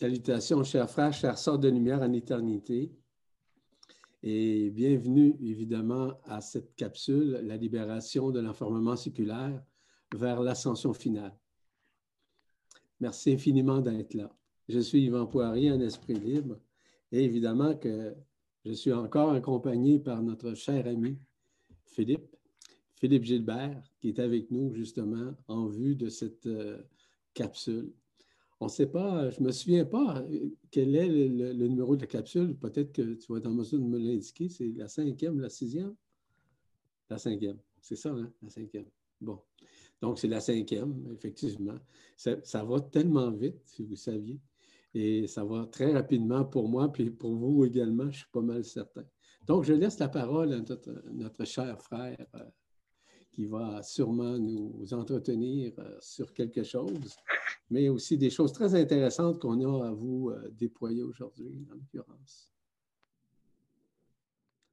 Salutations, chers frères, chers sœurs de lumière en éternité. Et bienvenue, évidemment, à cette capsule, la libération de l'enfermement séculaire vers l'ascension finale. Merci infiniment d'être là. Je suis Yvan Poirier, un esprit libre. Et évidemment que je suis encore accompagné par notre cher ami Philippe, Philippe Gilbert, qui est avec nous justement en vue de cette euh, capsule. On ne sait pas, je ne me souviens pas quel est le, numéro de la capsule. Peut-être que tu vas être en mesure de me l'indiquer. C'est la cinquième, la sixième? La cinquième. C'est ça, hein? La cinquième. Bon. Donc, c'est la cinquième, effectivement. Ça, va tellement vite, si vous saviez. Et ça va très rapidement pour moi, puis pour vous également, je suis pas mal certain. Donc, je laisse la parole à notre, cher frère euh, qui va sûrement nous entretenir euh, sur quelque chose mais aussi des choses très intéressantes qu'on a à vous euh, déployer aujourd'hui, en l'occurrence.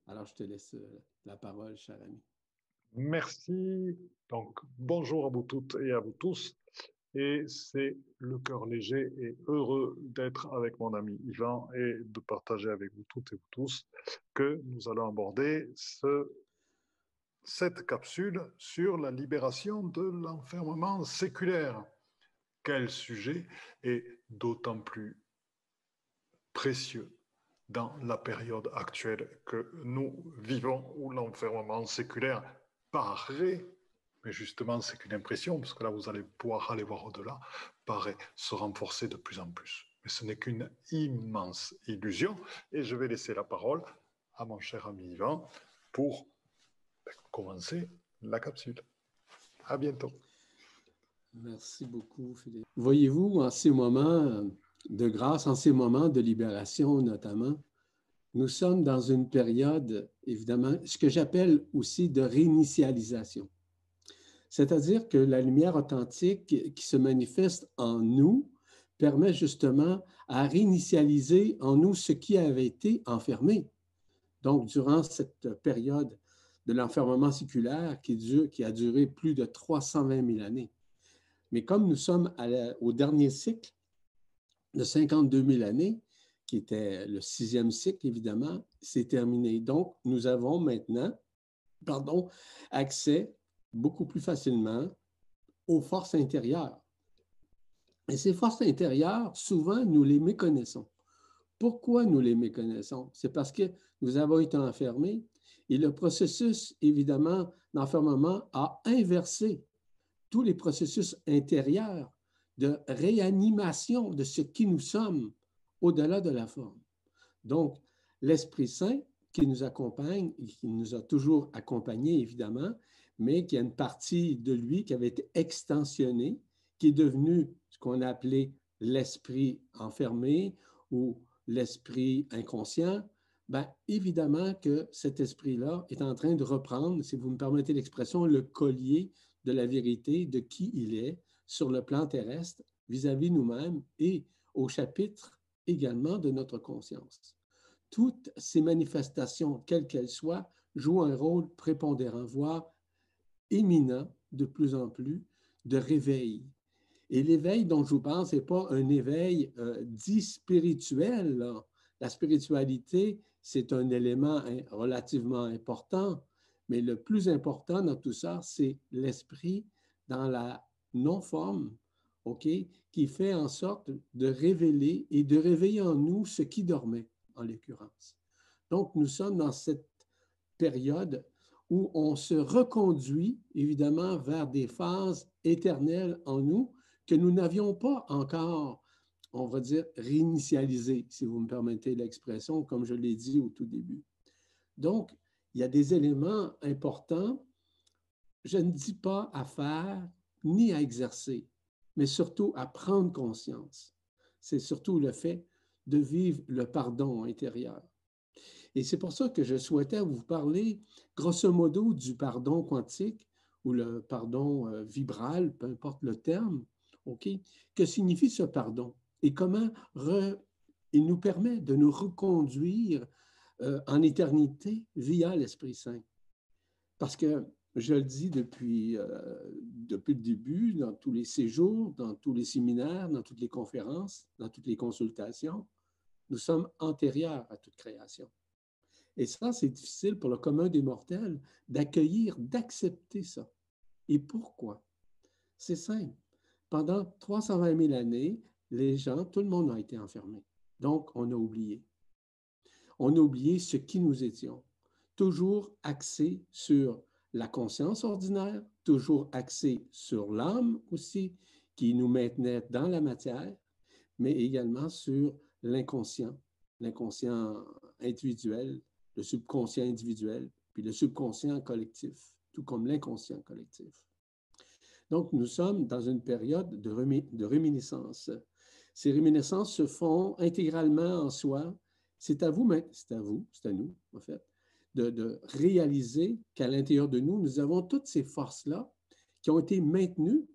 Alors, je te laisse euh, la parole, cher ami. Merci. Donc, bonjour à vous toutes et à vous tous. Et c'est le cœur léger et heureux d'être avec mon ami Yvan et de partager avec vous toutes et vous tous que nous allons aborder ce, cette capsule sur la libération de l'enfermement séculaire quel sujet est d'autant plus précieux dans la période actuelle que nous vivons où l'enfermement séculaire paraît, mais justement c'est qu'une impression, parce que là vous allez pouvoir aller voir au-delà, paraît se renforcer de plus en plus. Mais ce n'est qu'une immense illusion, et je vais laisser la parole à mon cher ami Yvan pour commencer la capsule. À bientôt. Merci beaucoup, Philippe. Voyez-vous, en ces moments de grâce, en ces moments de libération notamment, nous sommes dans une période, évidemment, ce que j'appelle aussi de réinitialisation. C'est-à-dire que la lumière authentique qui se manifeste en nous permet justement à réinitialiser en nous ce qui avait été enfermé. Donc, durant cette période de l'enfermement séculaire qui, a duré plus de 320 000 années. Mais comme nous sommes au dernier cycle de 52 000 années, qui était le sixième cycle, évidemment, c'est terminé. Donc, nous avons maintenant pardon, accès beaucoup plus facilement aux forces intérieures. Et ces forces intérieures, souvent, nous les méconnaissons. Pourquoi nous les méconnaissons? C'est parce que nous avons été enfermés et le processus, évidemment, d'enfermement a inversé tous les processus intérieurs de réanimation de ce qui nous sommes au-delà de la forme. Donc, l'Esprit Saint qui nous accompagne, qui nous a toujours accompagnés, évidemment, mais qui a une partie de lui qui avait été extensionnée, qui est devenu ce qu'on a appelé l'esprit enfermé ou l'esprit inconscient, bien, évidemment que cet esprit-là est en train de reprendre, si vous me permettez l'expression, le collier de la vérité de qui il est sur le plan terrestre vis-à-vis nous-mêmes et au chapitre également de notre conscience. Toutes ces manifestations, quelles qu'elles soient, jouent un rôle prépondérant, voire éminent de plus en plus de réveil. Et l'éveil dont je vous parle, ce n'est pas un éveil euh, dit spirituel. La spiritualité, c'est un élément relativement important, mais le plus important dans tout ça, c'est l'esprit dans la non-forme, OK, qui fait en sorte de révéler et de réveiller en nous ce qui dormait, en l'occurrence. Donc, nous sommes dans cette période où on se reconduit évidemment vers des phases éternelles en nous que nous n'avions pas encore, on va dire, réinitialisées, si vous me permettez l'expression, comme je l'ai dit au tout début. Donc, il y a des éléments importants, je ne dis pas à faire ni à exercer, mais surtout à prendre conscience. C'est surtout le fait de vivre le pardon intérieur. Et c'est pour ça que je souhaitais vous parler, grosso modo, du pardon quantique ou le pardon euh, vibral, peu importe le terme? Que signifie ce pardon? Et comment il nous permet de nous reconduire euh, en éternité via l'Esprit Saint. Parce que Je le dis depuis, euh, depuis le début, dans tous les séjours, dans tous les séminaires, dans toutes les conférences, dans toutes les consultations, nous sommes antérieurs à toute création. Et ça, c'est difficile pour le commun des mortels d'accueillir, d'accepter ça. Et pourquoi? C'est simple. Pendant 320 000 années, les gens, tout le monde a été enfermé. Donc, on a oublié. On a oublié ce qui nous étions. Toujours axé sur la conscience ordinaire, toujours axé sur l'âme aussi, qui nous maintenait dans la matière, mais également sur l'inconscient, l'inconscient individuel, le subconscient individuel, puis le subconscient collectif, tout comme l'inconscient collectif. Donc, nous sommes dans une période de, de réminiscence. Ces réminiscences se font intégralement en soi. C'est à vous, c'est à vous, c'est à nous, en fait, de, réaliser qu'à l'intérieur de nous, nous avons toutes ces forces-là qui ont été maintenues,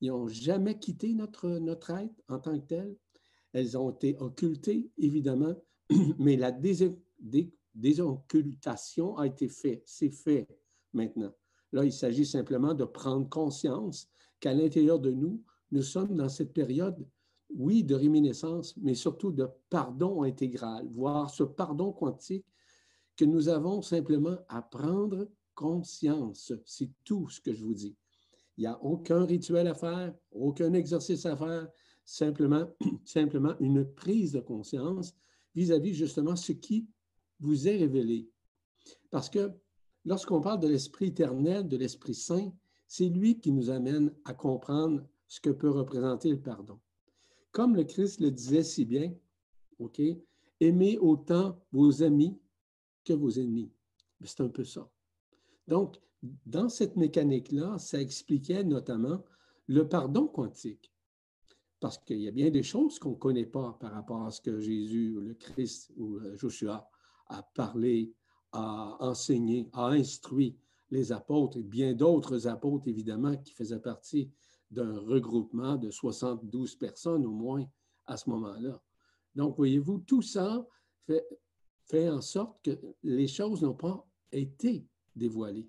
ils n'ont jamais quitté notre, notre être en tant que tel. Elles ont été occultées, évidemment, mais la dés, désoccultation a été faite. C'est fait maintenant. Là, il s'agit simplement de prendre conscience qu'à l'intérieur de nous, nous sommes dans cette période, oui, de réminiscence, mais surtout de pardon intégral, voire ce pardon quantique que nous avons simplement à prendre conscience. C'est tout ce que je vous dis. Il n'y a aucun rituel à faire, aucun exercice à faire, simplement, simplement une prise de conscience vis-à-vis -vis justement ce qui vous est révélé. Parce que lorsqu'on parle de l'Esprit éternel, de l'Esprit Saint, c'est lui qui nous amène à comprendre ce que peut représenter le pardon. Comme le Christ le disait si bien, OK, aimez autant vos amis que vos ennemis. C'est un peu ça. Donc, dans cette mécanique-là, ça expliquait notamment le pardon quantique. Parce qu'il y a bien des choses qu'on ne connaît pas par rapport à ce que Jésus, le Christ ou euh, Joshua a parlé, a enseigné, a instruit les apôtres et bien d'autres apôtres, évidemment, qui faisaient partie d'un regroupement de 72 personnes au moins à ce moment-là. Donc, voyez-vous, tout ça fait, en sorte que les choses n'ont pas été dévoilées.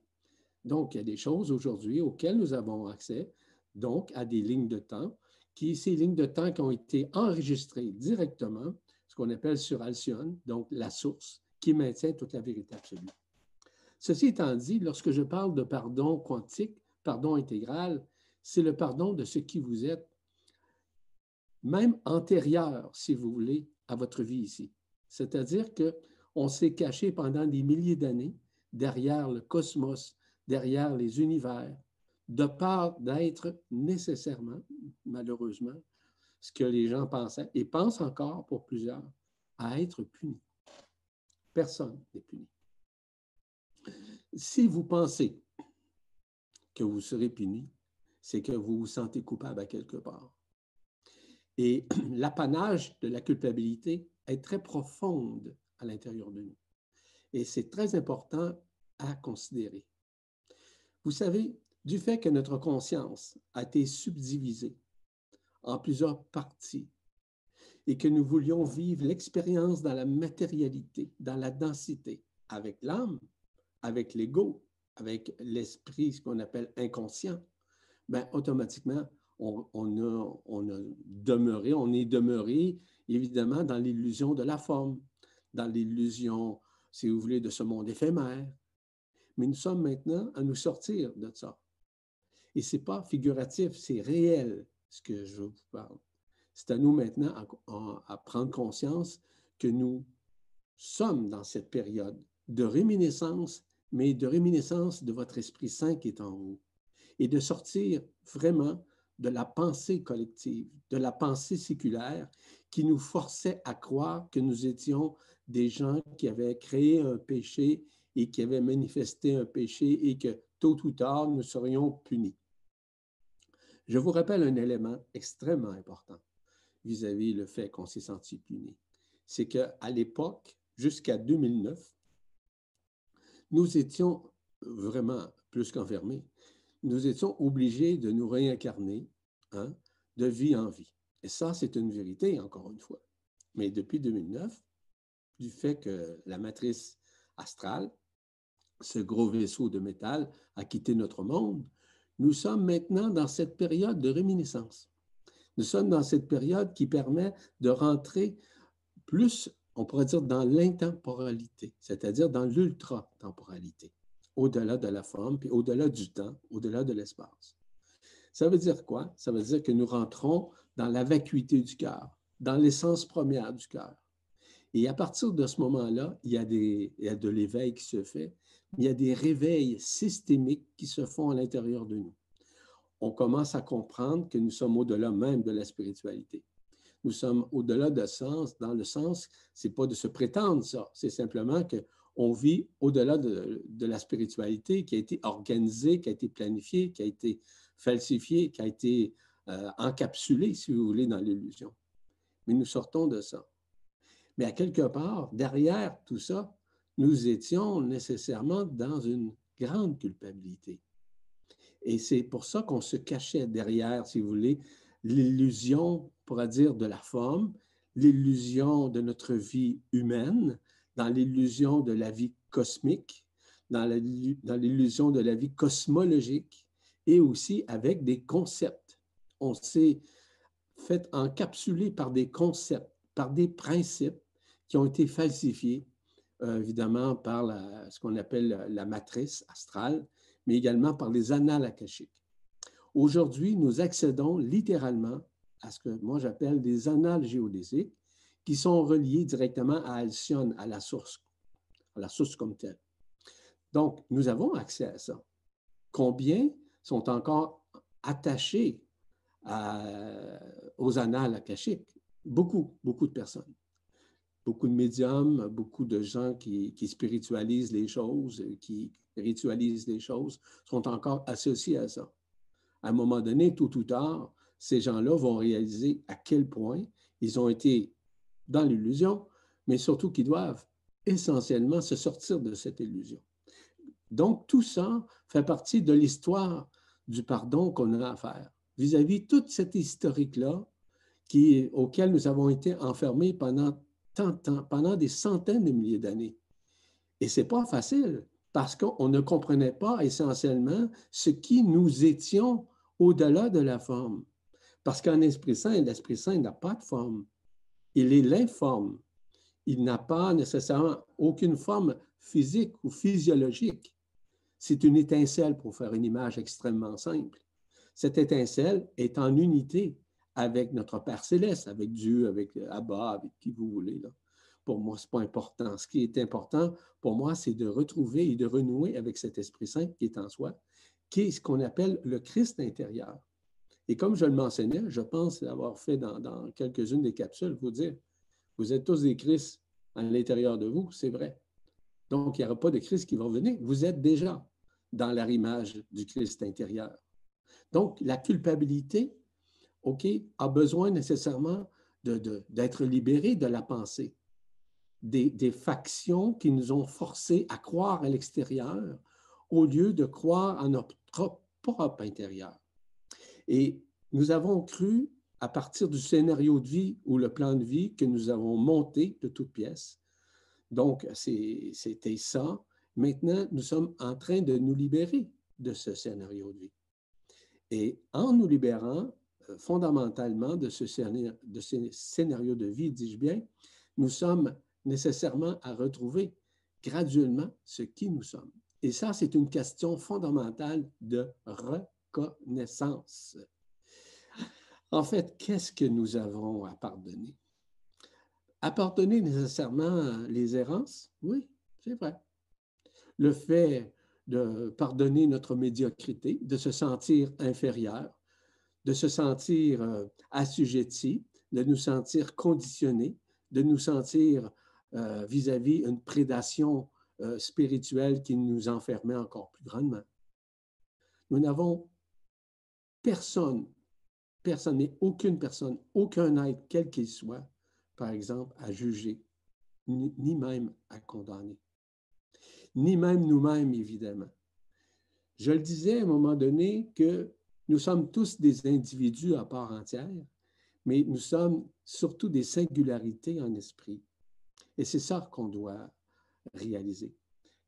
Donc, il y a des choses aujourd'hui auxquelles nous avons accès, donc à des lignes de temps, qui, ces lignes de temps qui ont été enregistrées directement, ce qu'on appelle sur Alcyone, donc la source, qui maintient toute la vérité absolue. Ceci étant dit, lorsque je parle de pardon quantique, pardon intégral, c'est le pardon de ce qui vous êtes, même antérieur, si vous voulez, à votre vie ici. C'est-à-dire que on s'est caché pendant des milliers d'années derrière le cosmos, derrière les univers, de peur d'être nécessairement, malheureusement, ce que les gens pensaient et pensent encore pour plusieurs, à être punis. Personne n'est puni. Si vous pensez que vous serez puni, c'est que vous vous sentez coupable à quelque part. Et l'apanage de la culpabilité est très profonde à l'intérieur de nous. Et c'est très important à considérer. Vous savez, du fait que notre conscience a été subdivisée en plusieurs parties et que nous voulions vivre l'expérience dans la matérialité, dans la densité, avec l'âme, avec l'ego, avec l'esprit, ce qu'on appelle inconscient, ben, automatiquement, on, a, on a demeuré, on est demeuré évidemment dans l'illusion de la forme, dans l'illusion, si vous voulez, de ce monde éphémère. Mais nous sommes maintenant à nous sortir de ça. Et ce n'est pas figuratif, c'est réel ce que je vous parle. C'est à nous maintenant à, prendre conscience que nous sommes dans cette période de réminiscence, mais de réminiscence de votre Esprit Saint qui est en vous, et de sortir vraiment de la pensée collective, de la pensée séculaire qui nous forçait à croire que nous étions des gens qui avaient créé un péché et qui avaient manifesté un péché et que tôt ou tard nous serions punis. Je vous rappelle un élément extrêmement important vis-à-vis le fait qu'on s'est senti puni. C'est qu'à l'époque, jusqu'à 2009, nous étions vraiment plus qu'enfermés. Nous étions obligés de nous réincarner hein, de vie en vie. Et ça, c'est une vérité, encore une fois. Mais depuis 2009, du fait que la matrice astrale ce gros vaisseau de métal a quitté notre monde, nous sommes maintenant dans cette période de réminiscence. Nous sommes dans cette période qui permet de rentrer plus, on pourrait dire, dans l'intemporalité, c'est-à-dire dans l'ultra-temporalité, au-delà de la forme, puis au-delà du temps, au-delà de l'espace. Ça veut dire quoi? Ça veut dire que nous rentrons dans la vacuité du cœur, dans l'essence première du cœur. Et à partir de ce moment-là, il, y a des, il y de l'éveil qui se fait, il y a des réveils systémiques qui se font à l'intérieur de nous. On commence à comprendre que nous sommes au-delà même de la spiritualité. Nous sommes au-delà de sens, dans le sens, c'est pas de se prétendre ça, c'est simplement que on vit au-delà de, la spiritualité qui a été organisée, qui a été planifiée, qui a été falsifiée, qui a été euh, encapsulée, si vous voulez, dans l'illusion. Mais nous sortons de ça. Mais à quelque part, derrière tout ça, nous étions nécessairement dans une grande culpabilité. Et c'est pour ça qu'on se cachait derrière, si vous voulez, l'illusion, on dire, de la forme, l'illusion de notre vie humaine, dans l'illusion de la vie cosmique, dans l'illusion de la vie cosmologique, et aussi avec des concepts. On s'est fait encapsuler par des concepts, par des principes qui ont été falsifiés, euh, évidemment par ce qu'on appelle la matrice astrale, mais également par les annales akashiques. Aujourd'hui, nous accédons littéralement à ce que moi j'appelle des annales géodésiques qui sont reliées directement à Alcyone, à la source, à la source comme telle. Donc, nous avons accès à ça. Combien sont encore attachés aux annales akashiques? Beaucoup, beaucoup de personnes beaucoup de médiums, beaucoup de gens qui, spiritualisent les choses, qui ritualisent les choses, sont encore associés à ça. À un moment donné, tôt ou tard, ces gens-là vont réaliser à quel point ils ont été dans l'illusion, mais surtout qu'ils doivent essentiellement se sortir de cette illusion. Donc, tout ça fait partie de l'histoire du pardon qu'on a à faire vis-à-vis -vis toute cette historique-là qui, auquel nous avons été enfermés pendant pendant des centaines de milliers d'années. Et ce n'est pas facile parce qu'on ne comprenait pas essentiellement ce qui nous étions au-delà de la forme. Parce qu'en Esprit Saint, l'Esprit Saint n'a pas de forme. Il est l'informe. Il n'a pas nécessairement aucune forme physique ou physiologique. C'est une étincelle pour faire une image extrêmement simple. Cette étincelle est en unité avec notre Père céleste, avec Dieu, avec Abba, avec qui vous voulez. Pour moi, ce n'est pas important. Ce qui est important pour moi, c'est de retrouver et de renouer avec cet Esprit Saint qui est en soi, qui est ce qu'on appelle le Christ intérieur. Et comme je le mentionnais, je pense avoir fait dans, quelques-unes des capsules, vous dire, vous êtes tous des Christ à l'intérieur de vous, c'est vrai. Donc, il n'y aura pas de Christ qui va venir. Vous êtes déjà dans l'arrimage du Christ intérieur. Donc, la culpabilité, OK, a besoin nécessairement d'être libéré de la pensée, des, factions qui nous ont forcés à croire à l'extérieur au lieu de croire à notre propre intérieur. Et nous avons cru, à partir du scénario de vie ou le plan de vie que nous avons monté de toutes pièces, donc c'était ça, maintenant nous sommes en train de nous libérer de ce scénario de vie. Et en nous libérant, euh, fondamentalement de ce, scénario, de vie, dis-je bien, nous sommes nécessairement à retrouver graduellement ce qui nous sommes. Et ça, c'est une question fondamentale de reconnaissance. En fait, qu'est-ce que nous avons à pardonner? À pardonner nécessairement les errances? Oui, c'est vrai. Le fait de pardonner notre médiocrité, de se sentir inférieur, de se sentir euh, assujetti, de nous sentir conditionné, de nous sentir euh, vis-à-vis une prédation euh, spirituelle qui nous enfermait encore plus grandement. Nous n'avons personne, personne, mais aucune personne, aucun être, quel qu'il soit, par exemple, à juger, ni même à condamner, ni même nous-mêmes, évidemment. Je le disais à un moment donné que nous sommes tous des individus à part entière, mais nous sommes surtout des singularités en esprit. Et c'est ça qu'on doit réaliser.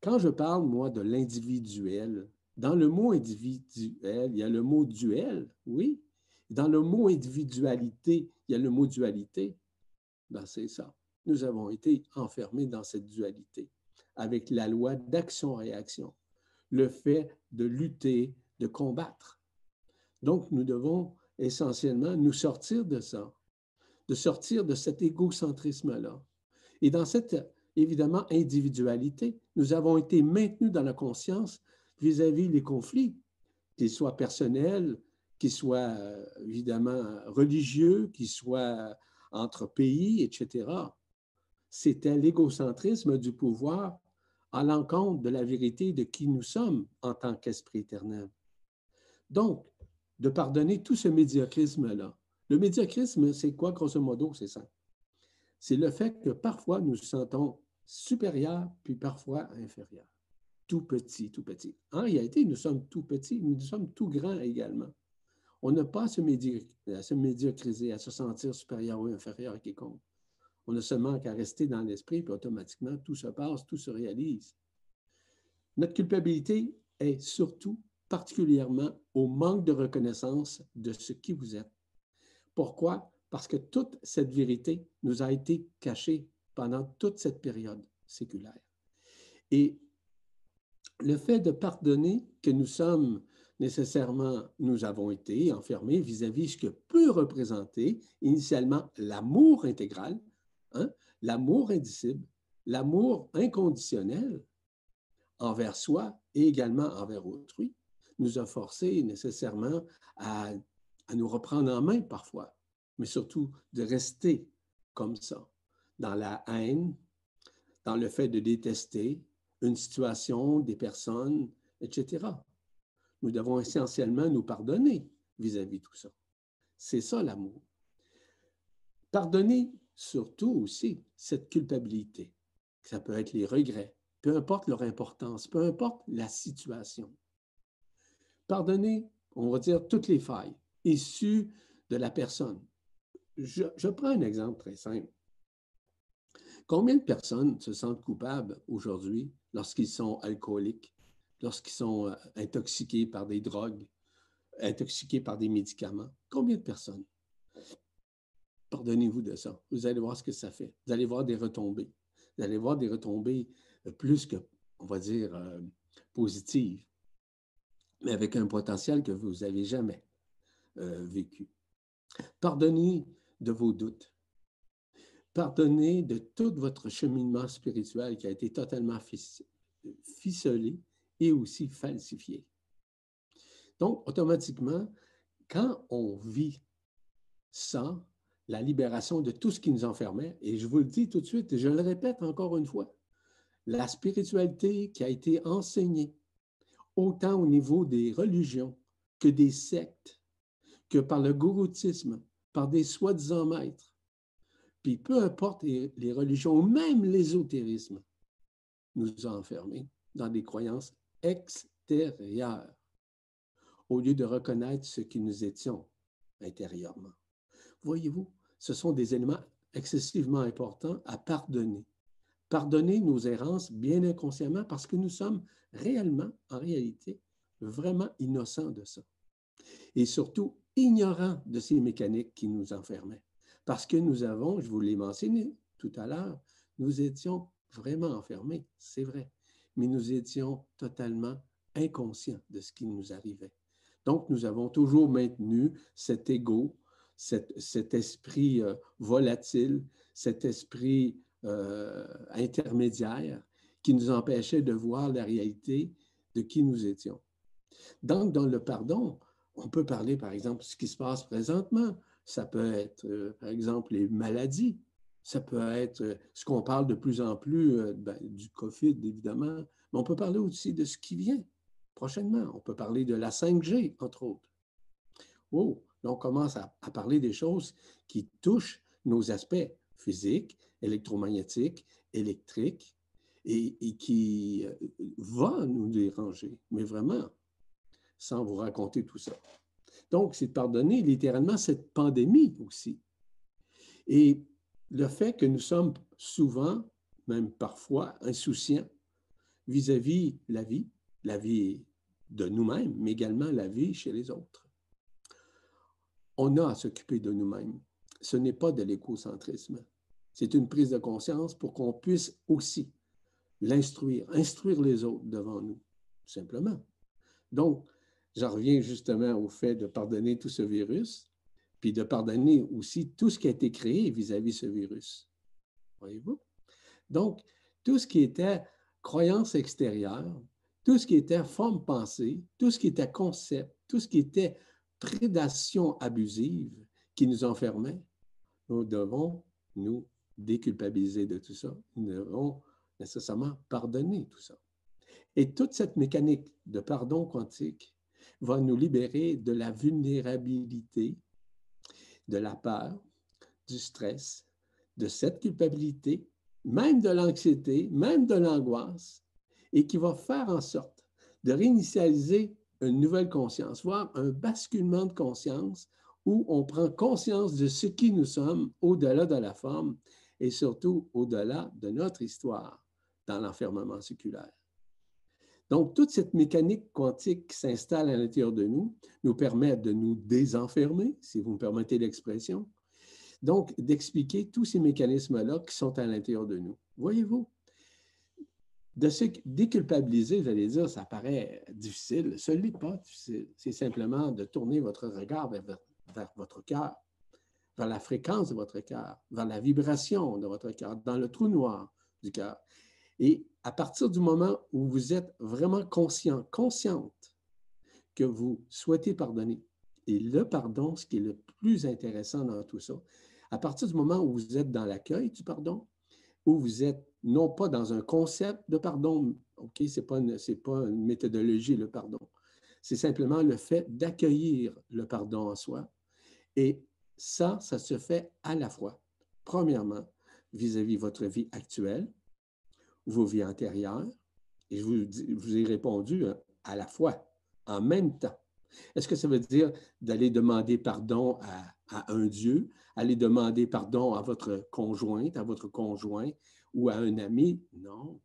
quand je parle, moi, de l'individuel, dans le mot individuel, il y a le mot duel, oui. Dans le mot individualité, il y a le mot dualité. Ben, c'est ça. Nous avons été enfermés dans cette dualité avec la loi d'action-réaction, le fait de lutter, de combattre. Donc, nous devons essentiellement nous sortir de ça, de sortir de cet égocentrisme-là. Et dans cette, évidemment, individualité, nous avons été maintenus dans la conscience vis-à-vis les conflits, qu'ils soient personnels, qu'ils soient euh, évidemment religieux, qu'ils soient entre pays, etc. C'était l'égocentrisme du pouvoir à l'encontre de la vérité de qui nous sommes en tant qu'esprit éternel. Donc, de pardonner tout ce médiocrisme-là. Le médiocrisme, c'est quoi, grosso modo? C'est ça. C'est le fait que parfois nous nous sentons supérieurs, puis parfois inférieurs. Tout petit, tout petit. En réalité, nous sommes tout petits, mais nous sommes tout grands également. On n'a pas à se, à se médiocriser, à se sentir supérieur ou inférieur à quiconque. On a seulement qu'à rester dans l'esprit, puis automatiquement, tout se passe, tout se réalise. Notre culpabilité est surtout particulièrement au manque de reconnaissance de ce qui vous êtes. Pourquoi? Parce que toute cette vérité nous a été cachée pendant toute cette période séculaire. Et le fait de pardonner que nous sommes nécessairement, nous avons été enfermés vis-à-vis de ce que peut représenter initialement l'amour intégral, hein, l'amour indicible, l'amour inconditionnel envers soi et également envers autrui, nous a forcés nécessairement à nous reprendre en main parfois, mais surtout de rester comme ça, dans la haine, dans le fait de détester une situation, des personnes, etc. Nous devons essentiellement nous pardonner vis-à-vis de tout ça. C'est ça l'amour. Pardonner surtout aussi cette culpabilité. Ça peut être les regrets, peu importe leur importance, peu importe la situation. Pardonner, on va dire, toutes les failles issues de la personne. Je, je prends un exemple très simple. Combien de personnes se sentent coupables aujourd'hui lorsqu'ils sont alcooliques, lorsqu'ils sont euh, intoxiqués par des drogues, intoxiqués par des médicaments? Combien de personnes? Pardonnez-vous de ça. Vous allez voir ce que ça fait. Vous allez voir des retombées. Vous allez voir des retombées euh, plus que, on va dire, euh, positives, mais avec un potentiel que vous n'avez jamais vécu. Pardonnez de vos doutes. Pardonnez de tout votre cheminement spirituel qui a été totalement ficelé et aussi falsifié. Donc, automatiquement, quand on vit ça, la libération de tout ce qui nous enfermait, et je vous le dis tout de suite, et je le répète encore une fois, la spiritualité qui a été enseignée, autant au niveau des religions que des sectes, que par le gouroutisme, par des soi-disant maîtres, puis peu importe les, religions, même l'ésotérisme, nous a enfermés dans des croyances extérieures, au lieu de reconnaître ce qui nous étions intérieurement. Voyez-vous, ce sont des éléments excessivement importants à pardonner. Pardonner nos errances bien inconsciemment parce que nous sommes réellement, en réalité, vraiment innocents de ça. Et surtout, ignorants de ces mécaniques qui nous enfermaient. Parce que nous avons, je vous l'ai mentionné tout à l'heure, nous étions vraiment enfermés, c'est vrai, mais nous étions totalement inconscients de ce qui nous arrivait. Donc, nous avons toujours maintenu cet ego, cet, esprit euh, volatile, cet esprit euh, intermédiaire qui nous empêchait de voir la réalité de qui nous étions. Donc, dans le pardon, on peut parler, par exemple, de ce qui se passe présentement. Ça peut être, euh, par exemple, les maladies. Ça peut être euh, ce qu'on parle de plus en plus euh, ben, du COVID, évidemment, mais on peut parler aussi de ce qui vient prochainement. On peut parler de la 5G, entre autres. Oh, là, on commence à, parler des choses qui touchent nos aspects physiques, électromagnétiques, électriques, et, et qui vont nous déranger, mais vraiment, sans vous raconter tout ça. Donc, c'est de pardonner littéralement cette pandémie aussi. Et le fait que nous sommes souvent, même parfois, insouciants vis-à-vis la vie, la vie de nous-mêmes, mais également la vie chez les autres. On a à s'occuper de nous-mêmes. Ce n'est pas de l'écocentrisme. C'est une prise de conscience pour qu'on puisse aussi l'instruire, instruire les autres devant nous, simplement. Donc, j'en reviens justement au fait de pardonner tout ce virus, puis de pardonner aussi tout ce qui a été créé vis-à-vis -vis ce virus. Voyez-vous? Donc, tout ce qui était croyance extérieure, tout ce qui était forme pensée, tout ce qui était concept, tout ce qui était prédation abusive qui nous enfermait, nous devons nous déculpabiliser de tout ça. Nous devons nécessairement pardonner tout ça. Et toute cette mécanique de pardon quantique va nous libérer de la vulnérabilité, de la peur, du stress, de cette culpabilité, même de l'anxiété, même de l'angoisse, et qui va faire en sorte de réinitialiser une nouvelle conscience, voire un basculement de conscience où on prend conscience de ce qui nous sommes au-delà de la forme et surtout au-delà de notre histoire dans l'enfermement séculaire. Donc, toute cette mécanique quantique qui s'installe à l'intérieur de nous nous permet de nous désenfermer, si vous me permettez l'expression. Donc, d'expliquer tous ces mécanismes-là qui sont à l'intérieur de nous. Voyez-vous, de se déculpabiliser, vous allez dire, ça paraît difficile. Ce n'est pas difficile. C'est simplement de tourner votre regard vers, votre cœur, vers la fréquence de votre cœur, vers la vibration de votre cœur, dans le trou noir du cœur. Et à partir du moment où vous êtes vraiment conscient, consciente que vous souhaitez pardonner, et le pardon, ce qui est le plus intéressant dans tout ça, à partir du moment où vous êtes dans l'accueil du pardon, où vous êtes non pas dans un concept de pardon, OK, ce n'est pas, pas, une méthodologie, le pardon. C'est simplement le fait d'accueillir le pardon en soi. Et ça, ça se fait à la fois, premièrement, vis-à-vis -vis votre vie actuelle, vos vies antérieures, et je vous, ai répondu hein, à la fois, en même temps. Est-ce que ça veut dire d'aller demander pardon à, à, un Dieu, aller demander pardon à votre conjointe, à votre conjoint ou à un ami? Non.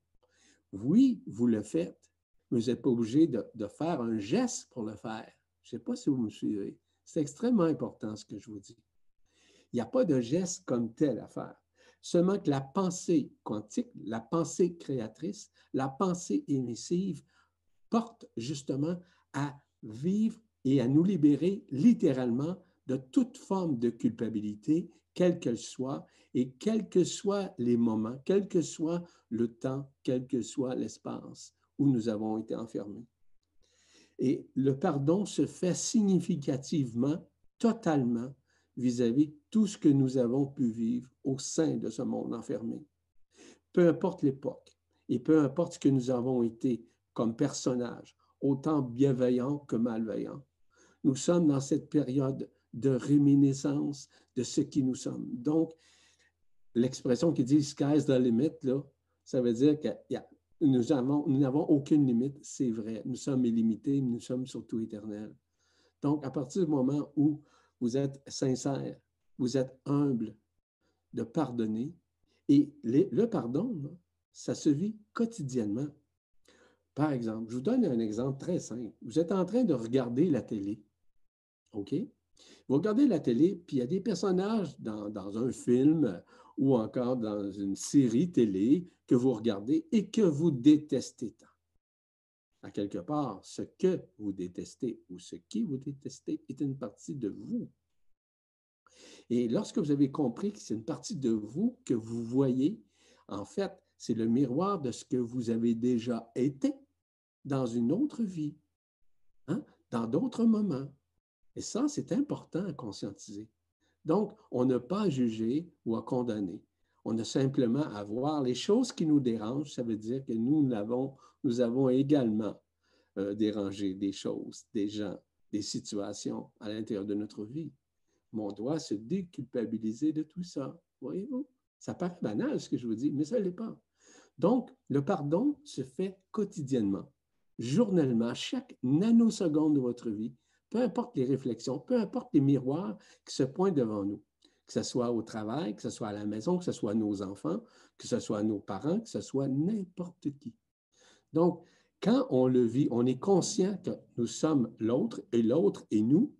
Oui, vous le faites, mais vous n'êtes pas obligé de, de, faire un geste pour le faire. Je ne sais pas si vous me suivez. C'est extrêmement important ce que je vous dis. Il n'y a pas de geste comme tel à faire. Seulement que la pensée quantique, la pensée créatrice, la pensée émissive porte justement à vivre et à nous libérer littéralement de toute forme de culpabilité, quelle qu'elle soit, et quels que soient les moments, quel que soit le temps, quel que soit l'espace où nous avons été enfermés. Et le pardon se fait significativement, totalement, vis-à-vis de tout ce que nous avons pu vivre au sein de ce monde enfermé. Peu importe l'époque et peu importe ce que nous avons été comme personnages, autant bienveillants que malveillants, nous sommes dans cette période de réminiscence de ce qui nous sommes. Donc, l'expression qui dit sky's the limit, là, ça veut dire que nous n'avons aucune limite, c'est vrai. Nous sommes illimités, nous sommes surtout éternels. Donc, à partir du moment où vous êtes sincère, vous êtes humble de pardonner. Et le pardon, ça se vit quotidiennement. Par exemple, je vous donne un exemple très simple. Vous êtes en train de regarder la télé. OK? Vous regardez la télé, puis il y a des personnages dans, dans, un film ou encore dans une série télé que vous regardez et que vous détestez tant. À quelque part, ce que vous détestez ou ce qui vous détestez est une partie de vous. Et lorsque vous avez compris que c'est une partie de vous que vous voyez, en fait, c'est le miroir de ce que vous avez déjà été dans une autre vie, hein, dans d'autres moments. Et ça, c'est important à conscientiser. Donc, on n'a pas à juger ou à condamner. On a simplement à voir les choses qui nous dérangent. Ça veut dire que nous avons, nous avons également euh, dérangé des choses, des gens, des situations à l'intérieur de notre vie. Mais on doit se déculpabiliser de tout ça. Voyez-vous? Ça paraît banal ce que je vous dis, mais ça ne l'est pas. Donc, le pardon se fait quotidiennement, journellement, chaque nanoseconde de votre vie, peu importe les réflexions, peu importe les miroirs qui se pointent devant nous que ce soit au travail, que ce soit à la maison, que ce soit nos enfants, que ce soit nos parents, que ce soit n'importe qui. Donc, quand on le vit, on est conscient que nous sommes l'autre et l'autre et nous.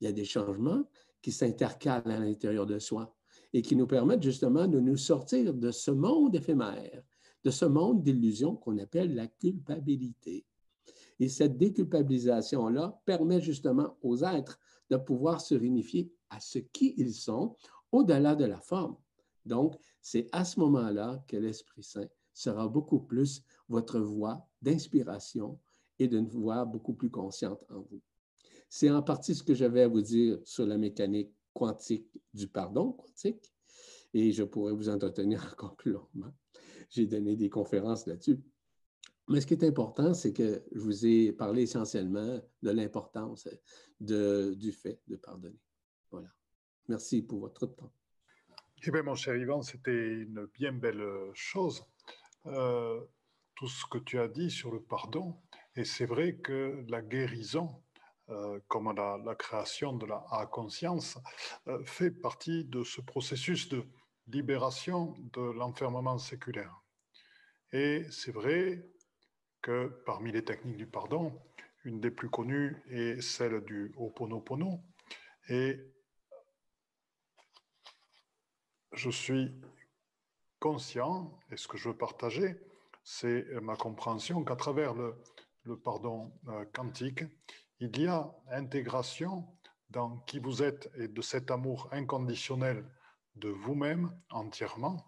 Il y a des changements qui s'intercalent à l'intérieur de soi et qui nous permettent justement de nous sortir de ce monde éphémère, de ce monde d'illusion qu'on appelle la culpabilité. Et cette déculpabilisation-là permet justement aux êtres de pouvoir se réunifier à ce qui ils sont au-delà de la forme. Donc, c'est à ce moment-là que l'Esprit Saint sera beaucoup plus votre voix d'inspiration et d'une voix beaucoup plus consciente en vous. C'est en partie ce que j'avais à vous dire sur la mécanique quantique du pardon quantique, et je pourrais vous entretenir encore plus longuement. J'ai donné des conférences là-dessus. Mais ce qui est important, c'est que je vous ai parlé essentiellement de l'importance du fait de pardonner. Voilà. Merci pour votre temps. Eh bien, mon cher Yvan, c'était une bien belle chose, euh, tout ce que tu as dit sur le pardon. Et c'est vrai que la guérison, euh, comme la, création de la conscience, euh, fait partie de ce processus de libération de l'enfermement séculaire. Et c'est vrai que parmi les techniques du pardon, une des plus connues est celle du Ho'oponopono. Et je suis conscient, et ce que je veux partager, c'est ma compréhension qu'à travers le, pardon euh, quantique, il y a intégration dans qui vous êtes et de cet amour inconditionnel de vous-même entièrement.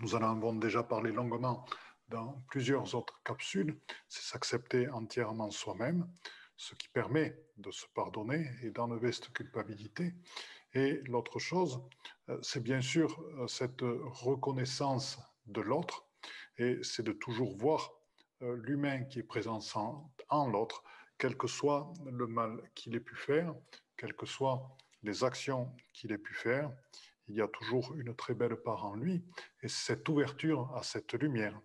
Nous en avons déjà parlé longuement dans plusieurs autres capsules, c'est s'accepter entièrement soi-même, ce qui permet de se pardonner et d'enlever cette culpabilité. Et l'autre chose, euh, c'est bien sûr euh, cette reconnaissance de l'autre, et c'est de toujours voir euh, l'humain qui est présent en l'autre, quel que soit le mal qu'il ait pu faire, quelles que soient les actions qu'il ait pu faire, il y a toujours une très belle part en lui, et cette ouverture à cette lumière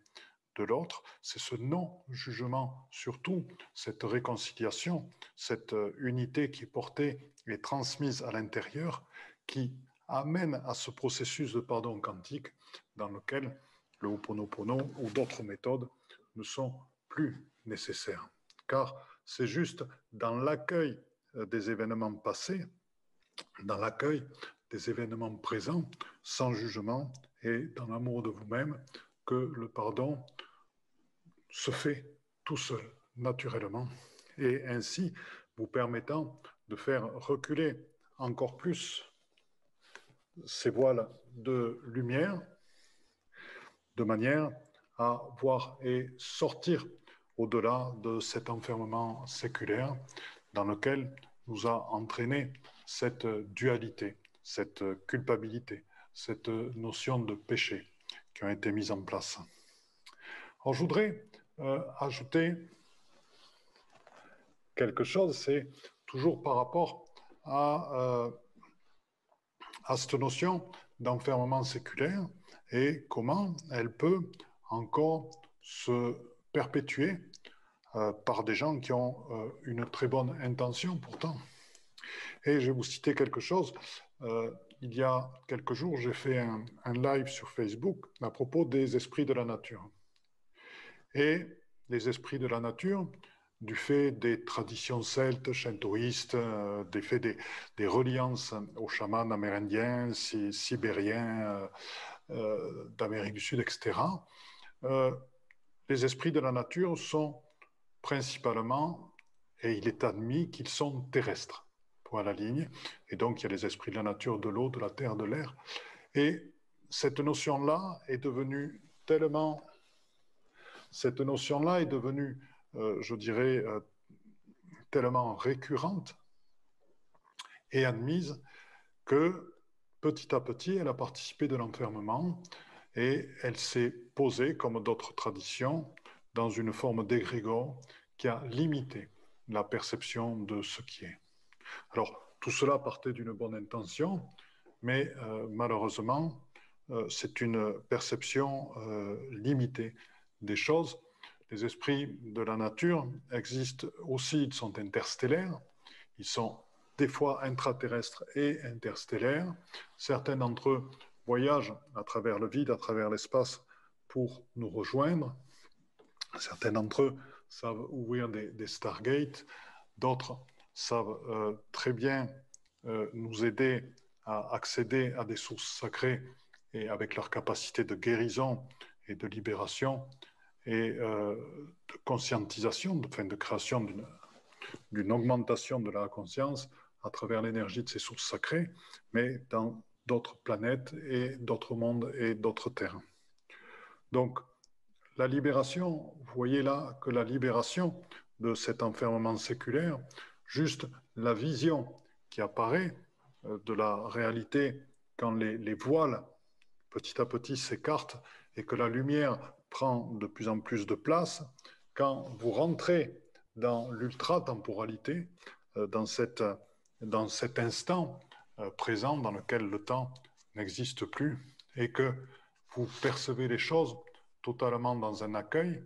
de l'autre, c'est ce non-jugement, surtout cette réconciliation, cette unité qui est portée et transmise à l'intérieur, qui amène à ce processus de pardon quantique dans lequel le Ho'oponopono ou d'autres méthodes ne sont plus nécessaires. Car c'est juste dans l'accueil des événements passés, dans l'accueil des événements présents, sans jugement et dans l'amour de vous-même, que le pardon se fait tout seul, naturellement, et ainsi vous permettant de faire reculer encore plus ces voiles de lumière, de manière à voir et sortir au-delà de cet enfermement séculaire dans lequel nous a entraîné cette dualité, cette culpabilité, cette notion de péché qui ont été mises en place. Je voudrais euh, ajouter quelque chose, c'est toujours par rapport à, euh, à cette notion d'enfermement séculaire et comment elle peut encore se perpétuer euh, par des gens qui ont une très bonne intention pourtant. Et je vais vous citer quelque chose. il y a quelques jours, j'ai fait un, un live sur Facebook à propos des esprits de la nature. Et les esprits de la nature, du fait des traditions celtes, shintoïstes, euh, du fait des, reliances aux chamans amérindiens, sibériens, euh, euh, d'Amérique du Sud, etc., les esprits de la nature sont principalement, et il est admis qu'ils sont terrestres, pour la ligne, et donc il y a les esprits de la nature, de l'eau, de la terre, de l'air, et cette notion-là est devenue tellement cette notion-là est devenue, je dirais, euh, tellement récurrente et admise que petit à petit, elle a participé de l'enfermement et elle s'est posée, comme d'autres traditions, dans une forme d'égrégore qui a limité la perception de ce qui est. Alors, tout cela partait d'une bonne intention, mais euh, malheureusement, c'est une perception limitée des choses. Les esprits de la nature existent aussi, ils sont interstellaires, ils sont des fois intraterrestres et interstellaires. Certains d'entre eux voyagent à travers le vide, à travers l'espace pour nous rejoindre. Certains d'entre eux savent ouvrir des, Stargates, d'autres savent euh, très bien euh, nous aider à accéder à des sources sacrées et avec leur capacité de guérison et de libération et euh, de conscientisation, de, fin, de création d'une augmentation de la conscience à travers l'énergie de ces sources sacrées, mais dans d'autres planètes et d'autres mondes et d'autres terres. Donc, la libération, vous voyez là que la libération de cet enfermement séculaire, juste la vision qui apparaît euh, de la réalité quand les, les voiles petit à petit s'écartent et que la lumière prend de plus en plus de place, quand vous rentrez dans l'ultra-temporalité, euh, dans, cette, dans cet instant euh, présent dans lequel le temps n'existe plus, et que vous percevez les choses totalement dans un accueil,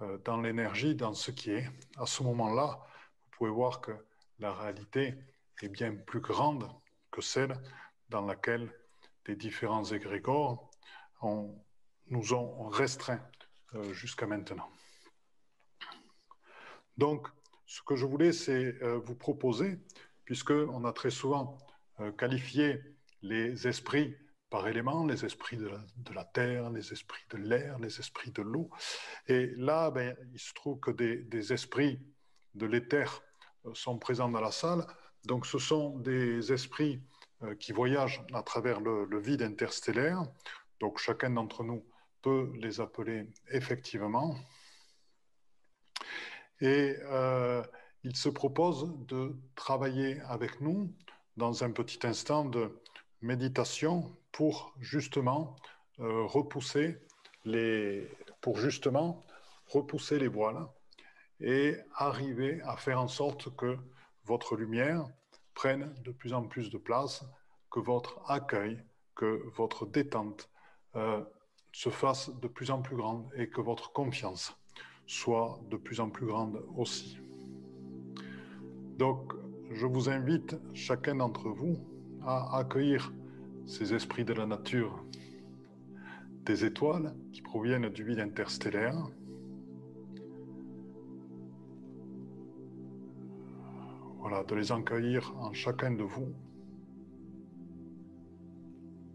euh, dans l'énergie, dans ce qui est, à ce moment-là, vous pouvez voir que la réalité est bien plus grande que celle dans laquelle les différents égrégores nous ont restreint euh, jusqu'à maintenant. Donc, ce que je voulais, c'est euh, vous proposer, puisqu'on a très souvent qualifié les esprits par éléments, les esprits de la, terre, les esprits de l'air, les esprits de l'eau. Et là, ben, il se trouve que des, esprits de l'éther euh, sont présents dans la salle. Donc ce sont des esprits euh, qui voyagent à travers le, vide interstellaire. Donc chacun d'entre nous peut les appeler effectivement. Et euh, il se propose de travailler avec nous dans un petit instant de méditation pour justement euh, repousser les pour justement repousser les voiles et arriver à faire en sorte que votre lumière prenne de plus en plus de place, que votre accueil, que votre détente euh, se fasse de plus en plus grande et que votre confiance soit de plus en plus grande aussi. Donc, je vous invite, chacun d'entre vous, à accueillir ces esprits de la nature, des étoiles qui proviennent du vide interstellaire. Voilà, de les accueillir en chacun de vous.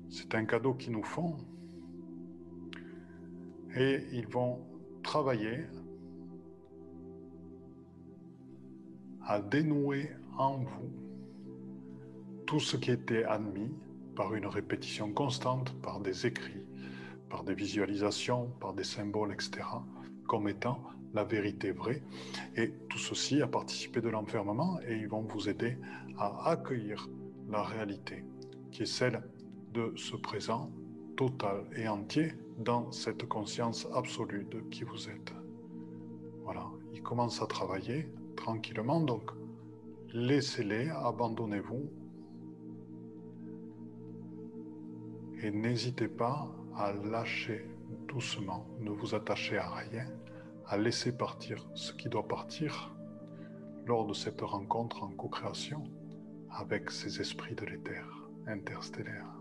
C'est un cadeau qu'ils nous font. Et ils vont travailler à dénouer en vous tout ce qui était admis par une répétition constante, par des écrits, par des visualisations, par des symboles, etc., comme étant la vérité vraie. Et tout ceci a participé de l'enfermement et ils vont vous aider à accueillir la réalité qui est celle de ce présent total et entier dans cette conscience absolue de qui vous êtes. Voilà, ils commencent à travailler tranquillement, donc laissez-les, abandonnez-vous et n'hésitez pas à lâcher doucement, ne vous attachez à rien, à laisser partir ce qui doit partir lors de cette rencontre en co-création avec ces esprits de l'éther interstellaire.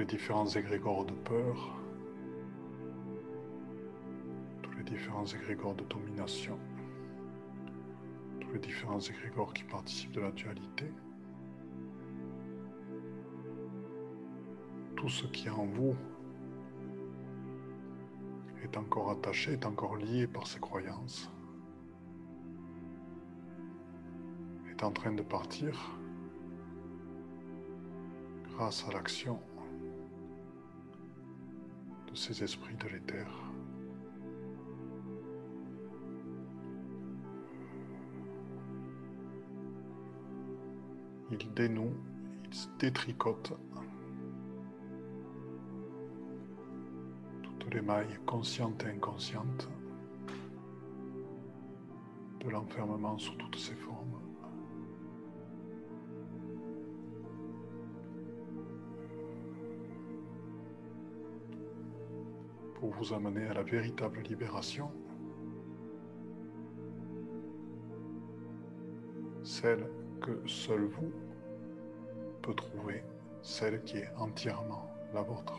Les différents égrégores de peur, tous les différents égrégores de domination, tous les différents égrégores qui participent de la dualité, tout ce qui en vous est encore attaché, est encore lié par ses croyances, est en train de partir grâce à l'action de ces esprits de l'éther. Ils dénouent, ils détricotent toutes les mailles conscientes et inconscientes de l'enfermement sous toutes ses formes. Pour vous amener à la véritable libération, celle que seul vous peut trouver, celle qui est entièrement la vôtre.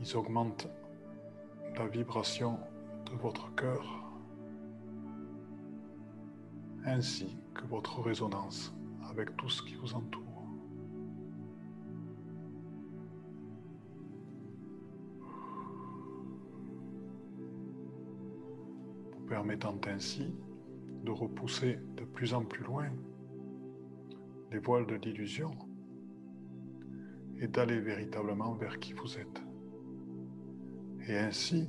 Ils augmentent la vibration de votre cœur ainsi que votre résonance avec tout ce qui vous entoure. Vous permettant ainsi de repousser de plus en plus loin les voiles de l'illusion et d'aller véritablement vers qui vous êtes. Et ainsi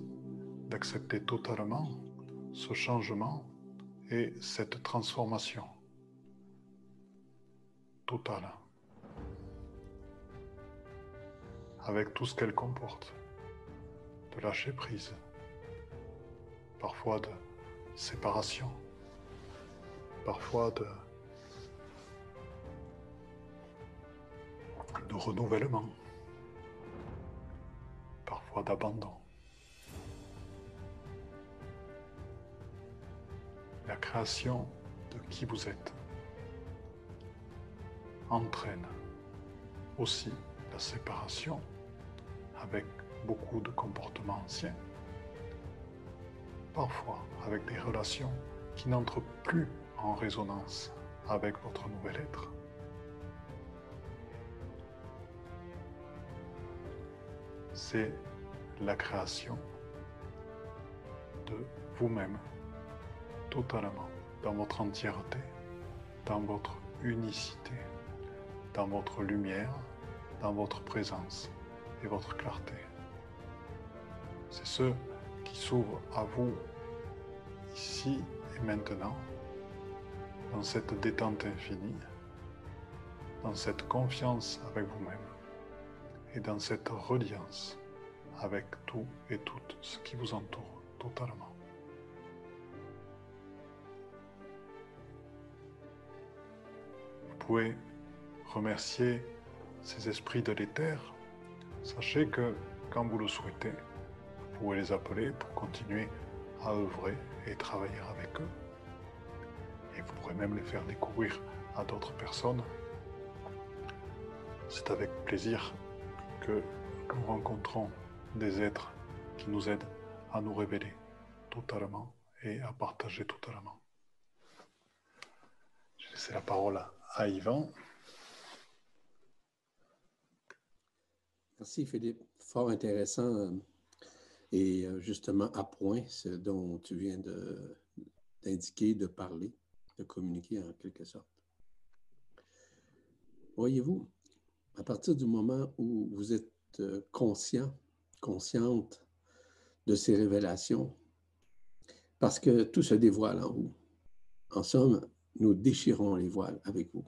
d'accepter totalement ce changement et cette transformation avec tout ce qu'elle comporte, de lâcher prise, parfois de séparation, parfois de renouvellement, parfois d'abandon. La création de qui vous êtes entraîne aussi la séparation avec beaucoup de comportements anciens, parfois avec des relations qui n'entrent plus en résonance avec votre nouvel être. C'est la création de vous-même totalement, dans votre entièreté, dans votre unicité, dans votre lumière, dans votre présence et votre clarté. C'est ce qui s'ouvre à vous ici et maintenant dans cette détente infinie, dans cette confiance avec vous-même et dans cette reliance avec tout et tout ce qui vous entoure totalement. Vous pouvez remercier ces esprits de l'éther. Sachez que quand vous le souhaitez, vous pouvez les appeler pour continuer à œuvrer et travailler avec eux et vous pourrez même les faire découvrir à d'autres personnes. C'est avec plaisir que nous rencontrons des êtres qui nous aident à nous révéler totalement et à partager totalement. Je vais laisser la parole à Yvan. Merci Philippe. Fort intéressant euh, et euh, justement à point ce dont tu viens d'indiquer, de parler de communiquer en quelque sorte. Voyez-vous, à partir du moment où vous êtes euh, conscient, consciente de ces révélations, parce que tout se dévoile en vous. En somme, nous déchirons les voiles avec vous.